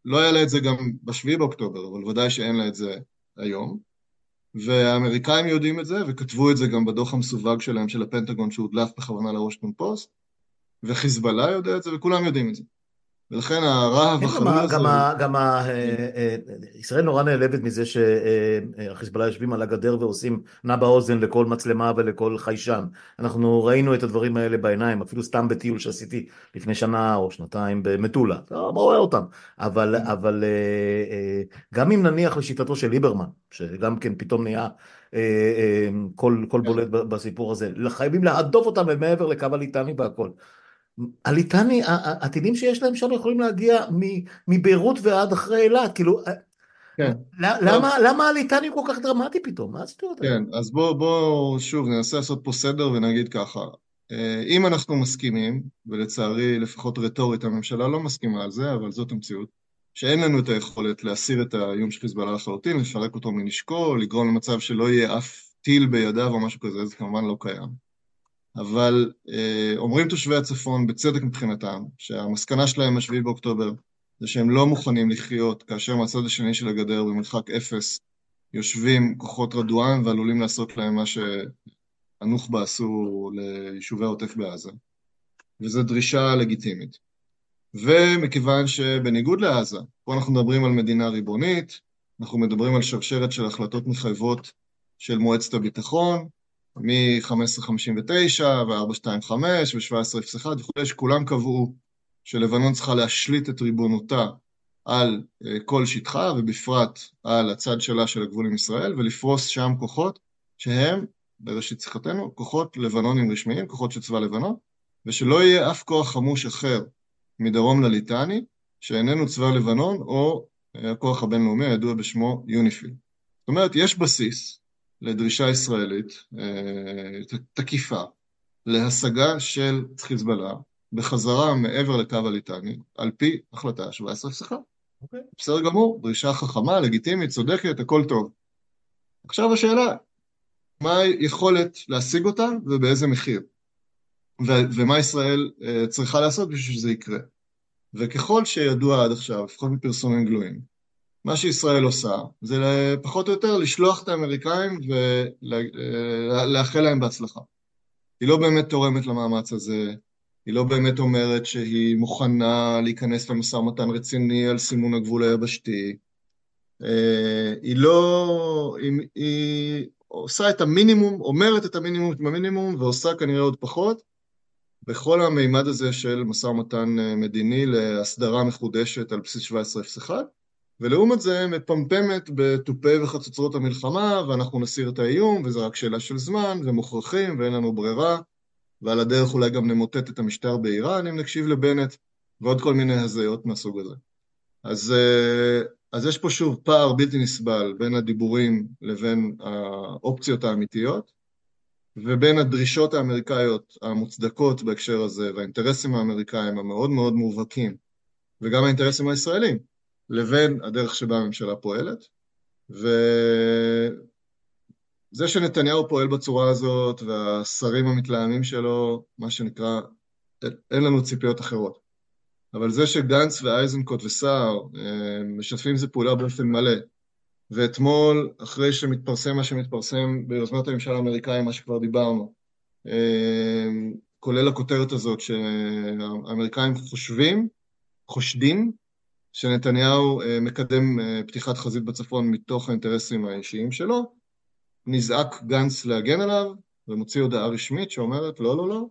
לא היה לה את זה גם ב-7 באוקטובר, אבל ודאי שאין לה את זה היום. והאמריקאים יודעים את זה, וכתבו את זה גם בדוח המסווג שלהם, של הפנטגון, שהודלף בכוונה לוושטון פוסט, וחיזבאללה יודע את זה, וכולם יודעים את זה. ולכן הרהב החלול הזה... גם, גם אה, אה, ישראל נורא נעלבת מזה שהחיזבאללה יושבים על הגדר ועושים נע באוזן לכל מצלמה ולכל חיישן. אנחנו ראינו את הדברים האלה בעיניים, אפילו סתם בטיול שעשיתי לפני שנה או שנתיים במטולה. לא רואה אותם. אבל, אבל אה, גם אם נניח לשיטתו של ליברמן, שגם כן פתאום נהיה קול כן. בולט בסיפור הזה, חייבים להדוף אותם מעבר לקו הליטני והכל. הליטני, הטילים שיש להם שם יכולים להגיע מביירות ועד אחרי אילת, כאילו, כן. למה, למה הליטני כל כך דרמטי פתאום? מה הסטויות האלה? כן, אז בואו, בוא, שוב, ננסה לעשות פה סדר ונגיד ככה. אה, אם אנחנו מסכימים, ולצערי, לפחות רטורית, הממשלה לא מסכימה על זה, אבל זאת המציאות, שאין לנו את היכולת להסיר את האיום של חיזבאללה לחלוטין, לפרק אותו מנשקו, לגרום למצב שלא יהיה אף טיל בידיו או משהו כזה, זה כמובן לא קיים. אבל אה, אומרים תושבי הצפון, בצדק מבחינתם, שהמסקנה שלהם ב באוקטובר זה שהם לא מוכנים לחיות כאשר מהצד השני של הגדר במרחק אפס יושבים כוחות רדואן ועלולים לעשות להם מה שהנוח'בה עשו ליישובי העוטף בעזה. וזו דרישה לגיטימית. ומכיוון שבניגוד לעזה, פה אנחנו מדברים על מדינה ריבונית, אנחנו מדברים על שרשרת של החלטות מחייבות של מועצת הביטחון, מ-1559 ו-425 ו-1701 וכולי, שכולם קבעו שלבנון צריכה להשליט את ריבונותה על אה, כל שטחה, ובפרט על הצד שלה של הגבול עם ישראל, ולפרוס שם כוחות שהם, בראשית שיחתנו, כוחות לבנונים רשמיים, כוחות של צבא לבנון, ושלא יהיה אף כוח חמוש אחר מדרום לליטני, שאיננו צבא לבנון, או אה, הכוח הבינלאומי הידוע בשמו יוניפיל. זאת אומרת, יש בסיס לדרישה ישראלית אה, תקיפה להשגה של חיזבאללה בחזרה מעבר לקו הליטני, על פי החלטה 1701. Okay. אוקיי. בסדר גמור, דרישה חכמה, לגיטימית, צודקת, הכל טוב. עכשיו השאלה, מה היכולת להשיג אותה ובאיזה מחיר? ו- ומה ישראל uh, צריכה לעשות בשביל שזה יקרה? וככל שידוע עד עכשיו, לפחות מפרסומים גלויים, מה שישראל עושה זה פחות או יותר לשלוח את האמריקאים ולאחל להם בהצלחה. היא לא באמת תורמת למאמץ הזה, היא לא באמת אומרת שהיא מוכנה להיכנס למשא ומתן רציני על סימון הגבול היבשתי. אה, היא לא... היא, היא עושה את המינימום, אומרת את המינימום במינימום ועושה כנראה עוד פחות בכל המימד הזה של משא ומתן אה, מדיני להסדרה מחודשת על בסיס 17.01 ולעומת זה מפמפמת בתופי וחצוצרות המלחמה, ואנחנו נסיר את האיום, וזה רק שאלה של זמן, ומוכרחים, ואין לנו ברירה, ועל הדרך אולי גם נמוטט את המשטר באיראן, אם נקשיב לבנט, ועוד כל מיני הזיות מהסוג הזה. אז, אה, אז יש פה שוב פער בלתי נסבל בין הדיבורים לבין האופציות האמיתיות, ובין הדרישות האמריקאיות המוצדקות בהקשר הזה, והאינטרסים האמריקאים המאוד מאוד מובהקים, וגם האינטרסים הישראלים. לבין הדרך שבה הממשלה פועלת, וזה שנתניהו פועל בצורה הזאת, והשרים המתלהמים שלו, מה שנקרא, אין לנו ציפיות אחרות. אבל זה שגנץ ואייזנקוט וסער משתפים זה פעולה באופן מלא, ואתמול, אחרי שמתפרסם מה שמתפרסם ביוזמת הממשל האמריקאי, מה שכבר דיברנו, כולל הכותרת הזאת שהאמריקאים חושבים, חושדים, שנתניהו אה, מקדם אה, פתיחת חזית בצפון מתוך האינטרסים האישיים שלו, נזעק גנץ להגן עליו ומוציא הודעה רשמית שאומרת לא, לא, לא,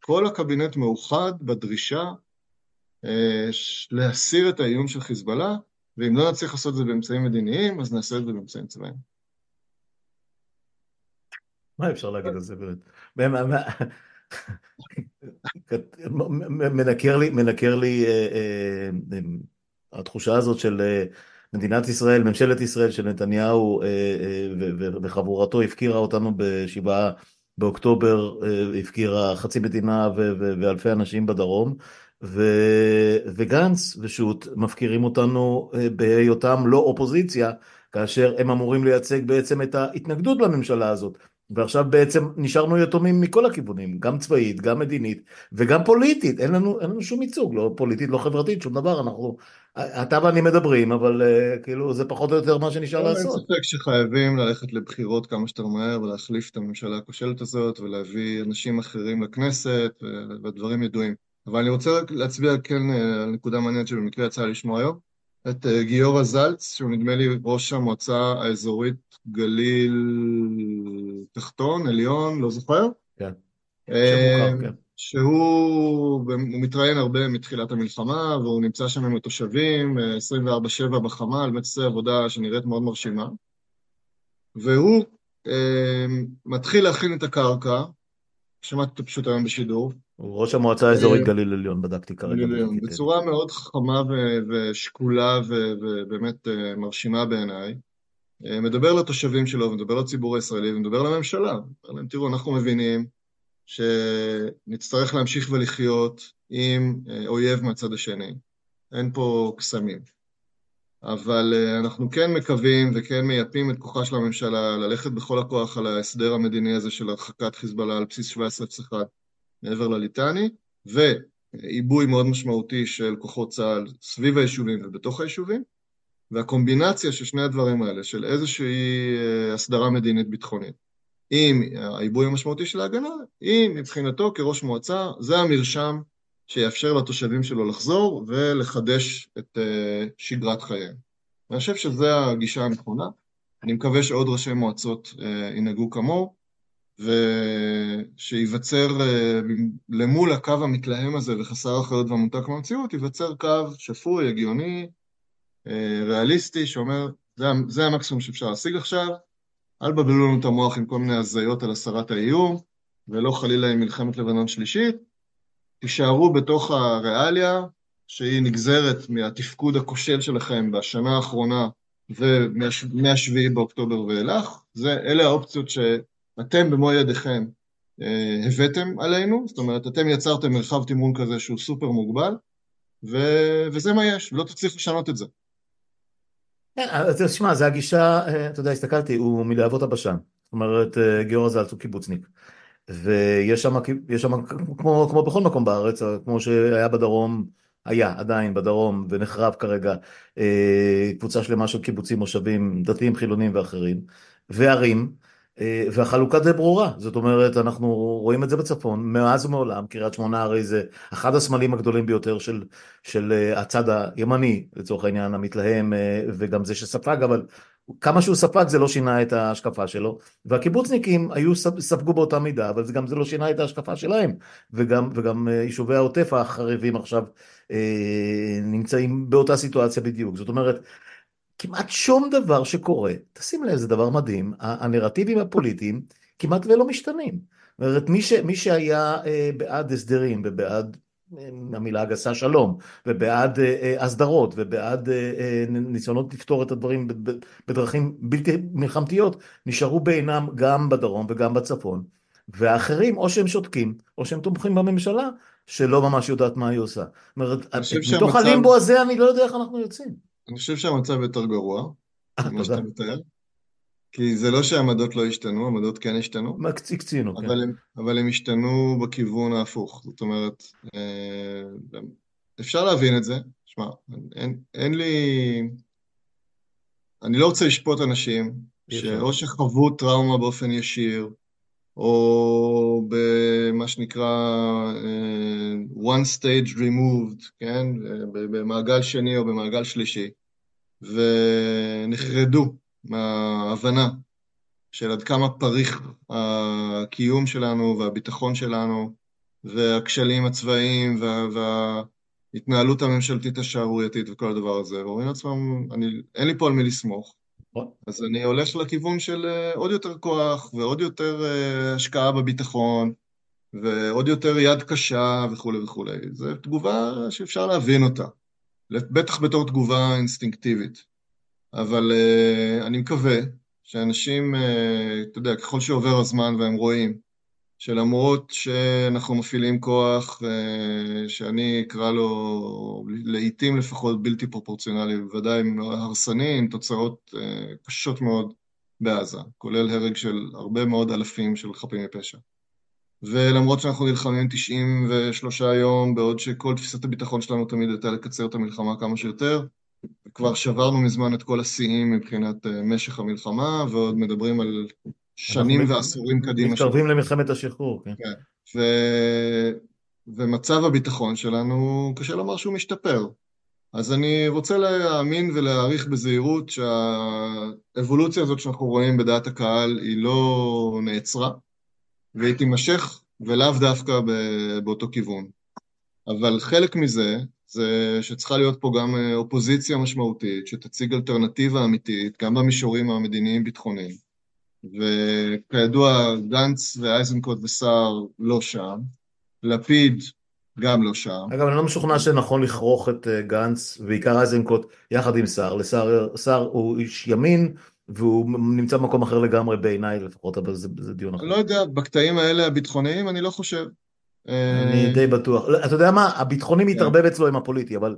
כל הקבינט מאוחד בדרישה אה, להסיר את האיום של חיזבאללה, ואם לא נצליח לעשות את זה באמצעים מדיניים, אז נעשה את זה באמצעים צבאיים. מה אפשר להגיד על זה באמת? מנקר לי, מנקר לי התחושה הזאת של אה, מדינת ישראל, ממשלת ישראל, שנתניהו אה, אה, וחבורתו הפקירה אותנו בשבעה באוקטובר הפקירה חצי מדינה ואלפי אנשים בדרום, וגנץ ושות' מפקירים אותנו בהיותם לא אופוזיציה, כאשר הם אמורים לייצג בעצם את ההתנגדות לממשלה הזאת. ועכשיו בעצם נשארנו יתומים מכל הכיוונים, גם צבאית, גם מדינית וגם פוליטית, אין לנו, אין לנו שום ייצוג, לא פוליטית, לא חברתית, שום דבר, אנחנו, אתה ואני מדברים, אבל כאילו זה פחות או יותר מה שנשאר לעשות. אין ספק שחייבים ללכת לבחירות כמה שיותר מהר ולהחליף את הממשלה הכושלת הזאת ולהביא אנשים אחרים לכנסת, והדברים ידועים. אבל אני רוצה רק להצביע כן על נקודה מעניינת שבמקרה יצא לשמוע היום. את גיורא זלץ, שהוא נדמה לי ראש המועצה האזורית גליל תחתון, עליון, לא זוכר? כן, שמוכר, כן. שהוא מתראיין הרבה מתחילת המלחמה, והוא נמצא שם עם התושבים 24/7 בחמ"ל, באמת עושה עבודה שנראית מאוד מרשימה. והוא אה, מתחיל להכין את הקרקע, שמעתי אותו פשוט היום בשידור, הוא ראש המועצה האזורית גליל עליון, בדקתי כרגע. בצורה מאוד חכמה ושקולה ובאמת מרשימה בעיניי. מדבר לתושבים שלו, מדבר לציבור הישראלי ומדבר לממשלה. אומר להם, תראו, אנחנו מבינים שנצטרך להמשיך ולחיות עם אויב מהצד השני. אין פה קסמים. אבל אנחנו כן מקווים וכן מייפים את כוחה של הממשלה ללכת בכל הכוח על ההסדר המדיני הזה של הרחקת חיזבאללה על בסיס 1701. מעבר לליטני, ועיבוי מאוד משמעותי של כוחות צה"ל סביב היישובים ובתוך היישובים, והקומבינציה של שני הדברים האלה, של איזושהי אה, הסדרה מדינית ביטחונית, עם העיבוי המשמעותי של ההגנה, היא מבחינתו כראש מועצה, זה המרשם שיאפשר לתושבים שלו לחזור ולחדש את אה, שגרת חייהם. אני חושב שזו הגישה הנכונה. אני מקווה שעוד ראשי מועצות אה, ינהגו כמוהו. ושייווצר למול הקו המתלהם הזה וחסר אחריות והמותק מהמציאות, ייווצר קו שפוי, הגיוני, ריאליסטי, שאומר, זה, זה המקסימום שאפשר להשיג עכשיו, אל תבלבלו לנו את המוח עם כל מיני הזיות על הסרת האיום, ולא חלילה עם מלחמת לבנון שלישית, תישארו בתוך הריאליה, שהיא נגזרת מהתפקוד הכושל שלכם בשנה האחרונה ומהשביעי באוקטובר ואילך, זה, אלה האופציות ש... אתם במו ידיכם אה, הבאתם עלינו, זאת אומרת, אתם יצרתם מרחב תמרון כזה שהוא סופר מוגבל, ו... וזה מה יש, ולא תצליחו לשנות את זה. כן, תשמע, זה הגישה, אה, אתה יודע, הסתכלתי, הוא מלהבות הבשן. זאת אומרת, אה, גיורא זלץ הוא קיבוצניק. ויש שם, כמו, כמו בכל מקום בארץ, כמו שהיה בדרום, היה עדיין בדרום ונחרב כרגע, קבוצה שלמה של קיבוצים, מושבים, דתיים, חילונים ואחרים, וערים. אה, והחלוקה די ברורה, זאת אומרת אנחנו רואים את זה בצפון מאז ומעולם, קריית שמונה הרי זה אחד הסמלים הגדולים ביותר של, של אה, הצד הימני לצורך העניין המתלהם אה, וגם זה שספג אבל כמה שהוא ספג זה לא שינה את ההשקפה שלו. והקיבוצניקים היו ספגו באותה מידה אבל זה גם זה לא שינה את ההשקפה שלהם. וגם, וגם יישובי העוטף החרבים עכשיו נמצאים באותה סיטואציה בדיוק. זאת אומרת כמעט שום דבר שקורה, תשים לב, זה דבר מדהים, הנרטיבים הפוליטיים כמעט ולא משתנים. זאת אומרת, מי, ש, מי שהיה אה, בעד הסדרים ובעד אה, המילה הגסה שלום, ובעד אה, אה, הסדרות, ובעד אה, אה, ניסיונות לפתור את הדברים בדרכים בלתי מלחמתיות, נשארו בעינם גם בדרום וגם בצפון. והאחרים, או שהם שותקים, או שהם תומכים בממשלה, שלא ממש יודעת מה היא עושה. זאת אומרת, מתוך שהמצב... הלימבו הזה אני לא יודע איך אנחנו יוצאים. אני חושב שהמצב יותר גרוע, כמו שאתה מתאר. כי זה לא שהעמדות לא השתנו, העמדות כן השתנו. הקצינו, כן. הם, אבל הם השתנו בכיוון ההפוך. זאת אומרת, אה, אפשר להבין את זה. שמע, אין, אין לי... אני לא רוצה לשפוט אנשים שאו שחוו טראומה באופן ישיר, או במה שנקרא uh, one stage removed, כן? במעגל שני או במעגל שלישי, ונחרדו מההבנה של עד כמה פריך הקיום שלנו והביטחון שלנו, והכשלים הצבאיים וה, וההתנהלות הממשלתית השערורייתית וכל הדבר הזה, ואומרים לעצמם, אני, אין לי פה על מי לסמוך. נכון. אז אני הולך לכיוון של אה, עוד יותר כוח ועוד יותר אה, השקעה בביטחון ועוד יותר יד קשה וכולי וכולי. זו תגובה שאפשר להבין אותה, בטח בתור תגובה אינסטינקטיבית. אבל uh, אני מקווה שאנשים, אתה יודע, ככל שעובר הזמן והם רואים שלמרות שאנחנו מפעילים כוח שאני אקרא לו לעיתים לפחות בלתי פרופורציונלי, בוודאי הרסני, עם תוצאות קשות מאוד בעזה, כולל הרג של הרבה מאוד אלפים של חפים מפשע. ולמרות שאנחנו נלחמים 93 יום, בעוד שכל תפיסת הביטחון שלנו תמיד הייתה לקצר את המלחמה כמה שיותר, כבר שברנו מזמן את כל השיאים מבחינת משך המלחמה, ועוד מדברים על שנים ועשורים קדימה. מתקרבים למלחמת השחרור, כן. כן. ו... ומצב הביטחון שלנו, קשה לומר שהוא משתפר. אז אני רוצה להאמין ולהעריך בזהירות שהאבולוציה הזאת שאנחנו רואים בדעת הקהל היא לא נעצרה, והיא תימשך ולאו דווקא באותו כיוון. אבל חלק מזה זה שצריכה להיות פה גם אופוזיציה משמעותית שתציג אלטרנטיבה אמיתית, גם במישורים המדיניים-ביטחוניים. וכידוע, גנץ ואייזנקוט וסער לא שם, לפיד גם לא שם. אגב, אני לא משוכנע שנכון לכרוך את אה, גנץ, בעיקר אייזנקוט, יחד עם סער. לסער הוא איש ימין, והוא נמצא במקום אחר לגמרי בעיניי לפחות, אבל זה, זה דיון אחר. לא יודע, בקטעים האלה הביטחוניים אני לא חושב. אני די בטוח. אתה יודע מה, הביטחוני כן. מתערבב אצלו עם הפוליטי, אבל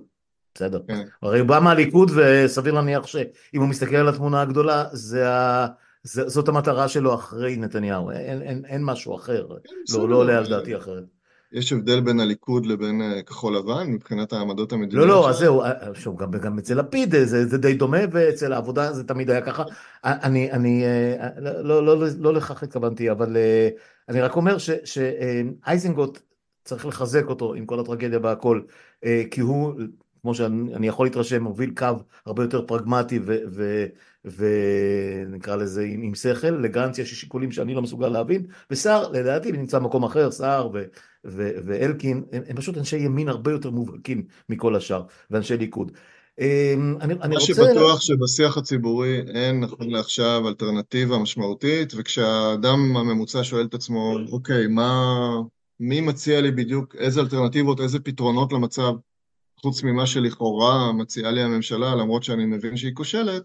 בסדר. כן. הרי הוא בא מהליכוד, וסביר להניח שאם הוא מסתכל על התמונה הגדולה, זה ה... זאת המטרה שלו אחרי נתניהו, אין, אין, אין משהו אחר, כן, לא, לא עולה על דעתי אחרת. יש הבדל בין הליכוד לבין אה, כחול לבן מבחינת העמדות המדיניות? לא, לא, אז זהו, אה, שוב, גם, גם אצל לפיד זה, זה די דומה, ואצל העבודה זה תמיד היה ככה. אני, אני לא, לא, לא, לא לכך התכוונתי, אבל אה, אני רק אומר שאייזנגוט, צריך לחזק אותו עם כל הטרגדיה והכל, כי הוא, כמו שאני יכול להתרשם, מוביל קו הרבה יותר פרגמטי ונקרא לזה עם, עם שכל, לגנץ יש שיקולים שאני לא מסוגל להבין, וסער לדעתי נמצא במקום אחר, סער ו, ו, ואלקין, הם, הם פשוט אנשי ימין הרבה יותר מובהקים מכל השאר, ואנשי ליכוד. אמ, אני, אני רוצה... מה שבטוח שבשיח הציבורי אין נכון לעכשיו אלטרנטיבה משמעותית, וכשהאדם הממוצע שואל את עצמו, אוקיי, מה, מי מציע לי בדיוק, איזה אלטרנטיבות, איזה פתרונות למצב, חוץ ממה שלכאורה מציעה לי הממשלה, למרות שאני מבין שהיא כושלת,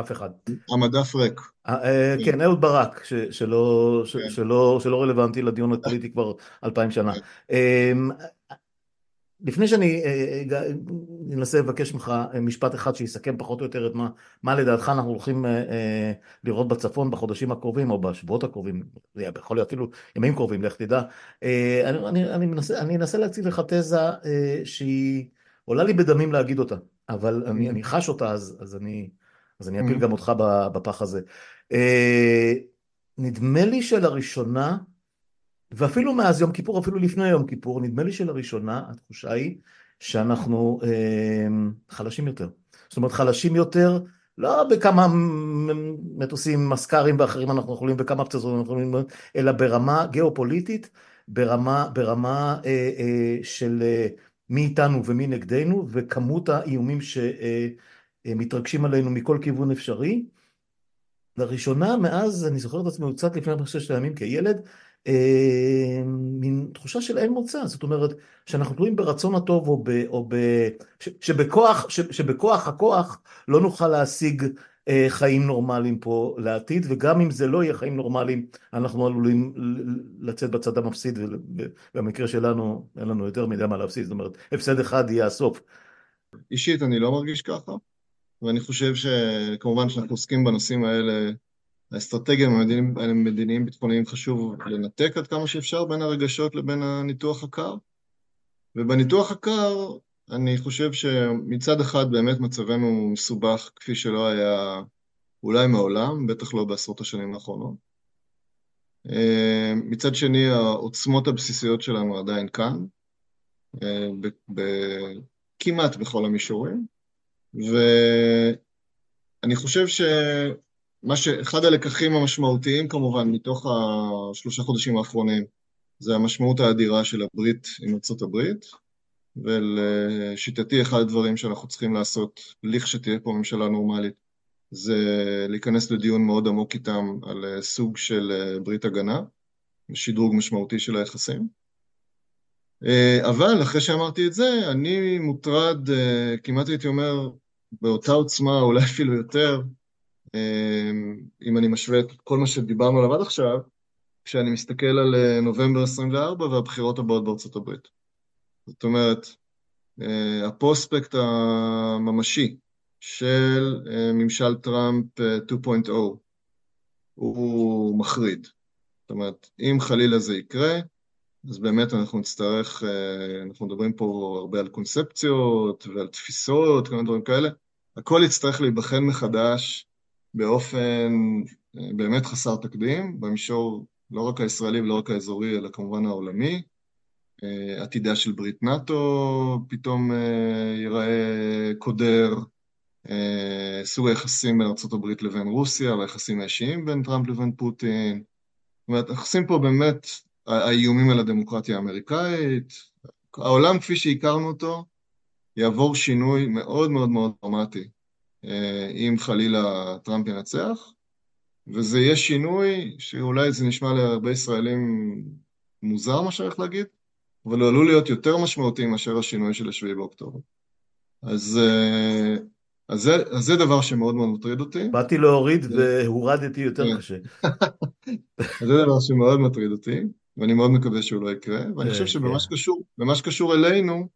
אף אחד. המדף ריק. אה, אה, כן, אהוד ברק, כן. שלא רלוונטי לדיון הפוליטי כבר אלפיים שנה. לפני שאני אה, אנסה לבקש ממך משפט אחד שיסכם פחות או יותר את מה, מה לדעתך אנחנו הולכים לראות בצפון בחודשים הקרובים או בשבועות הקרובים, יכול להיות אפילו ימים קרובים, לך תדע. אני, אני, אני, מנסה, אני אנסה להציג לך תזה שהיא עולה לי בדמים להגיד אותה, אבל אני, אני חש אותה אז, אז אני... אז אני אפיל mm-hmm. גם אותך בפח הזה. אה, נדמה לי שלראשונה, ואפילו מאז יום כיפור, אפילו לפני יום כיפור, נדמה לי שלראשונה התחושה היא שאנחנו אה, חלשים יותר. זאת אומרת, חלשים יותר, לא בכמה מטוסים מסקרים ואחרים אנחנו יכולים, בכמה פצצות אנחנו יכולים, אלא ברמה גיאופוליטית, ברמה, ברמה אה, אה, של אה, מי איתנו ומי נגדנו, וכמות האיומים ש... אה, מתרגשים עלינו מכל כיוון אפשרי. לראשונה מאז, אני זוכר את עצמי קצת לפני ששת הימים כילד, אה, מין תחושה של אין מוצא, זאת אומרת שאנחנו תלויים ברצון הטוב או, ב, או ב, ש, שבכוח, ש, שבכוח הכוח לא נוכל להשיג אה, חיים נורמליים פה לעתיד, וגם אם זה לא יהיה חיים נורמליים, אנחנו עלולים לצאת בצד המפסיד, ובמקרה שלנו אין לנו יותר מדי מה להפסיד, זאת אומרת, הפסד אחד יהיה הסוף. אישית אני לא מרגיש ככה. ואני חושב שכמובן כשאנחנו עוסקים בנושאים האלה, האסטרטגיה המדיניים ביטחוניים חשוב לנתק עד כמה שאפשר בין הרגשות לבין הניתוח הקר. ובניתוח הקר, אני חושב שמצד אחד באמת מצבנו מסובך כפי שלא היה אולי מעולם, בטח לא בעשרות השנים האחרונות. מצד שני, העוצמות הבסיסיות שלנו עדיין כאן, כמעט בכל המישורים. ואני חושב שמה ש... אחד הלקחים המשמעותיים כמובן מתוך השלושה חודשים האחרונים זה המשמעות האדירה של הברית עם ארצות הברית, ולשיטתי אחד הדברים שאנחנו צריכים לעשות לכשתהיה פה ממשלה נורמלית זה להיכנס לדיון מאוד עמוק איתם על סוג של ברית הגנה ושדרוג משמעותי של היחסים. אבל אחרי שאמרתי את זה, אני מוטרד, כמעט הייתי אומר, באותה עוצמה, אולי אפילו יותר, אם אני משווה את כל מה שדיברנו עליו עד עכשיו, כשאני מסתכל על אה, נובמבר 24 והבחירות הבאות בארצות הברית. זאת אומרת, אה, הפרוספקט הממשי של אה, ממשל טראמפ 2.0 הוא מחריד. זאת אומרת, אם חלילה זה יקרה, אז באמת אנחנו נצטרך, אנחנו מדברים פה הרבה על קונספציות ועל תפיסות, כל מיני דברים כאלה, הכל יצטרך להיבחן מחדש באופן באמת חסר תקדים, במישור לא רק הישראלי ולא רק האזורי, אלא כמובן העולמי. אה, עתידה של ברית נאט"ו פתאום אה, ייראה קודר, אה, סוג היחסים בין ארה"ב לבין רוסיה, והיחסים האישיים בין טראמפ לבין פוטין. זאת אומרת, היחסים פה באמת, האיומים על הדמוקרטיה האמריקאית, העולם כפי שהכרנו אותו, יעבור שינוי מאוד מאוד מאוד דרמטי אם חלילה טראמפ ינצח, וזה יהיה שינוי שאולי זה נשמע להרבה ישראלים מוזר מה שאני הולך להגיד, אבל הוא עלול להיות יותר משמעותי מאשר השינוי של השביעי באוקטובר. אז, אה, אז, זה, אז זה דבר שמאוד מאוד מטריד אותי. באתי להוריד והורדתי יותר כן. קשה. זה דבר שמאוד מטריד אותי, ואני מאוד מקווה שהוא לא יקרה, ואני חושב כן, שבמה כן. שקשור, שקשור אלינו,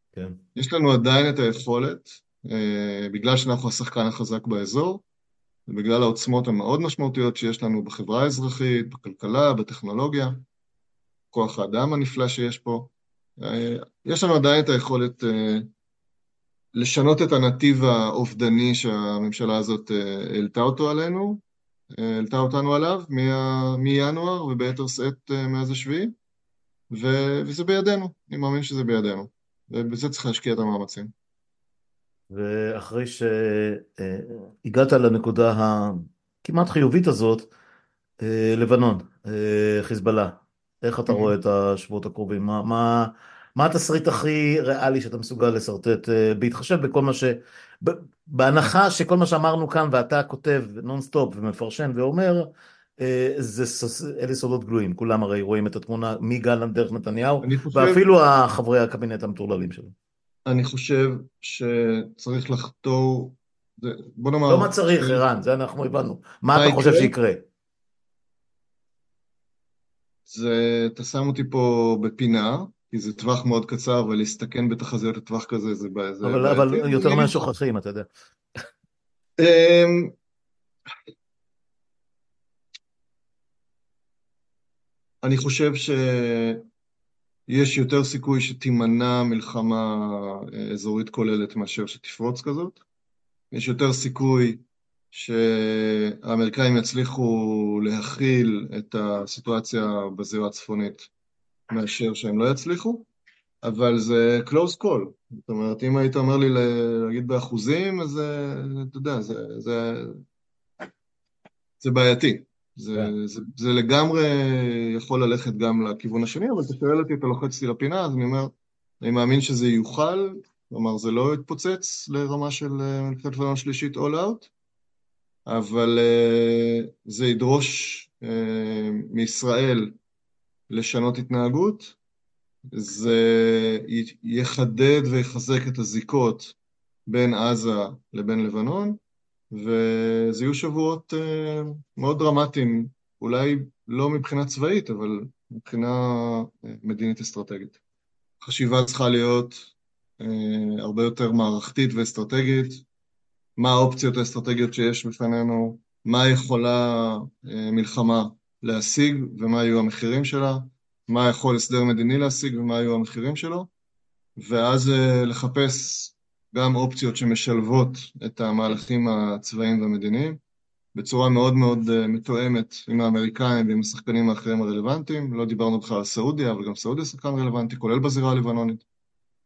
יש לנו עדיין את היכולת, אה, בגלל שאנחנו השחקן החזק באזור, ובגלל העוצמות המאוד משמעותיות שיש לנו בחברה האזרחית, בכלכלה, בטכנולוגיה, כוח האדם הנפלא שיש פה. אה, יש לנו עדיין את היכולת אה, לשנות את הנתיב האובדני שהממשלה הזאת אה, העלתה אותו עלינו, העלתה אותנו עליו מינואר וביתר שאת מאז השביעי, וזה בידינו, אני מאמין שזה בידינו, ובזה צריך להשקיע את המאמצים. ואחרי שהגעת לנקודה הכמעט חיובית הזאת, אה, לבנון, אה, חיזבאללה, איך אתה רואה את השבועות הקרובים? מה, מה, מה התסריט הכי ריאלי שאתה מסוגל לשרטט, אה, בהתחשב בכל מה ש... בהנחה שכל מה שאמרנו כאן ואתה כותב נונסטופ ומפרשן ואומר, זה, אלה סודות גלויים, כולם הרי רואים את התמונה מגלנט דרך נתניהו, חושב... ואפילו חברי הקבינט המטורללים שלו. אני חושב שצריך לחתור, בוא נאמר... לא מה צריך, ערן, זה אנחנו הבנו. מה אתה חושב שיקרה? זה, אתה שם אותי פה בפינה, כי זה טווח מאוד קצר, ולהסתכן בתחזיות לטווח כזה זה בעיה. אבל, אבל יותר מהשוכחים, אתה יודע. אמ, אני חושב ש... יש יותר סיכוי שתימנע מלחמה אה, אזורית כוללת מאשר שתפרוץ כזאת. יש יותר סיכוי שהאמריקאים יצליחו להכיל את הסיטואציה בזירה הצפונית מאשר שהם לא יצליחו, אבל זה close call. זאת אומרת, אם היית אומר לי להגיד באחוזים, אז אתה יודע, זה, זה, זה בעייתי. זה, כן. זה, זה לגמרי יכול ללכת גם לכיוון השני, אבל אתה שואל אותי, אתה לוחץ אותי לפינה, אז אני אומר, אני מאמין שזה יוכל, כלומר זה לא יתפוצץ לרמה של אה, מלחמת לבנון שלישית all out, אבל uh, זה ידרוש uh, מישראל לשנות התנהגות, זה יחדד ויחזק את הזיקות בין עזה לבין לבנון, וזה יהיו שבועות uh, מאוד דרמטיים, אולי לא מבחינה צבאית, אבל מבחינה uh, מדינית אסטרטגית. חשיבה צריכה להיות uh, הרבה יותר מערכתית ואסטרטגית, מה האופציות האסטרטגיות שיש בפנינו, מה יכולה מלחמה להשיג? ומה יהיו המחירים שלה, מה יכול הסדר מדיני להשיג? ומה יהיו המחירים שלו, ואז לחפש גם אופציות שמשלבות את המהלכים הצבאיים והמדיניים בצורה מאוד מאוד אה, מתואמת עם האמריקאים ועם השחקנים האחרים הרלוונטיים. לא דיברנו בכלל על סעודיה, אבל גם סעודיה שחקן רלוונטי, כולל בזירה הלבנונית.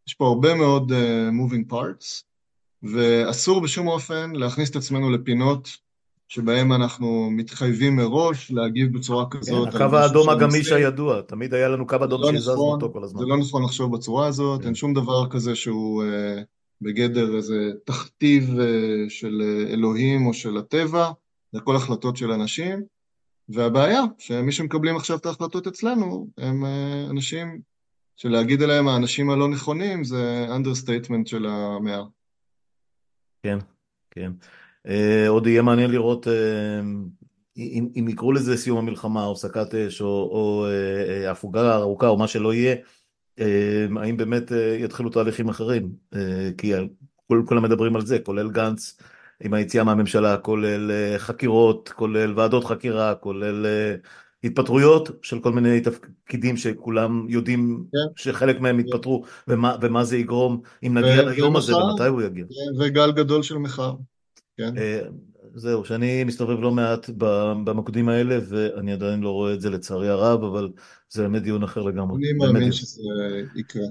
יש פה הרבה מאוד uh, moving parts, ואסור בשום אופן להכניס את עצמנו לפינות שבהם אנחנו מתחייבים מראש להגיב בצורה כזאת. כן, הקו האדום הגמיש הידוע, תמיד היה לנו קו אדום לא שהזזנו נכון, אותו כל הזמן. זה לא נכון לחשוב בצורה הזאת, כן. אין שום דבר כזה שהוא... Uh, בגדר איזה תכתיב אה, של אה, אלוהים או של הטבע, זה הכל החלטות של אנשים, והבעיה, שמי שמקבלים עכשיו את ההחלטות אצלנו, הם אה, אנשים שלהגיד עליהם האנשים הלא נכונים זה understatement של המאה. כן, כן. עוד יהיה מעניין לראות אם, אם יקראו לזה סיום המלחמה, או הפסקת אש, או, או אה, הפוגה ארוכה, או מה שלא יהיה, האם באמת אה, יתחילו תהליכים אחרים? אה, כי כולם מדברים על זה, כולל גנץ עם היציאה מהממשלה, כולל אה, חקירות, כולל ועדות חקירה, כולל אה, התפטרויות של כל מיני תפקידים שכולם יודעים כן. שחלק מהם כן. יתפטרו, ומה, ומה זה יגרום, אם נגיע ו- ליום הזה ומחר- ומתי הוא יגיע. וגל גדול של מחאה. כן. זהו, שאני מסתובב לא מעט במוקדים האלה, ואני עדיין לא רואה את זה לצערי הרב, אבל זה באמת דיון אחר לגמרי. אני מאמין. שזה יקרה.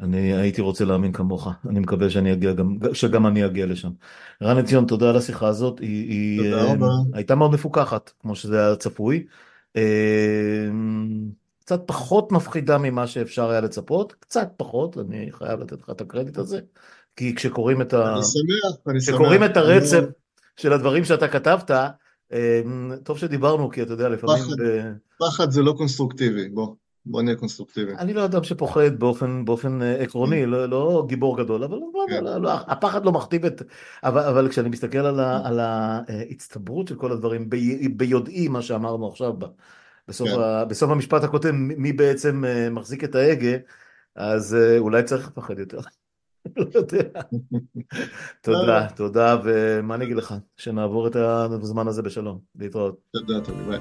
אני הייתי רוצה להאמין כמוך, אני מקווה שאני אגיע גם, שגם אני אגיע לשם. רן עציון, תודה על השיחה הזאת, היא, היא תודה אה. הייתה מאוד מפוקחת, כמו שזה היה צפוי. אה, קצת פחות מפחידה ממה שאפשר היה לצפות, קצת פחות, אני חייב לתת לך את הקרדיט הזה, כי כשקוראים את ה... אני שמח, אני שמח. כשקוראים את הרצף של הדברים שאתה כתבת, אה, טוב שדיברנו, כי אתה יודע, לפעמים... פחד. ב- פחד זה לא קונסטרוקטיבי, בוא, בוא נהיה קונסטרוקטיביים. אני לא אדם שפוחד באופן, באופן אה, עקרוני, לא, לא גיבור גדול, אבל לא, כן. לא, לא, הפחד לא מכתיב את... אבל, אבל כשאני מסתכל על, ה, על ההצטברות של כל הדברים, בי, ביודעי מה שאמרנו עכשיו, ב- בסוף, כן. ה, בסוף המשפט הכותב, מי בעצם אה, מחזיק את ההגה, אז אה, אולי צריך לפחד יותר. לא יודע. תודה, תודה, ומה אני אגיד לך? שנעבור את הזמן הזה בשלום. להתראות. תודה, תודה, ביי.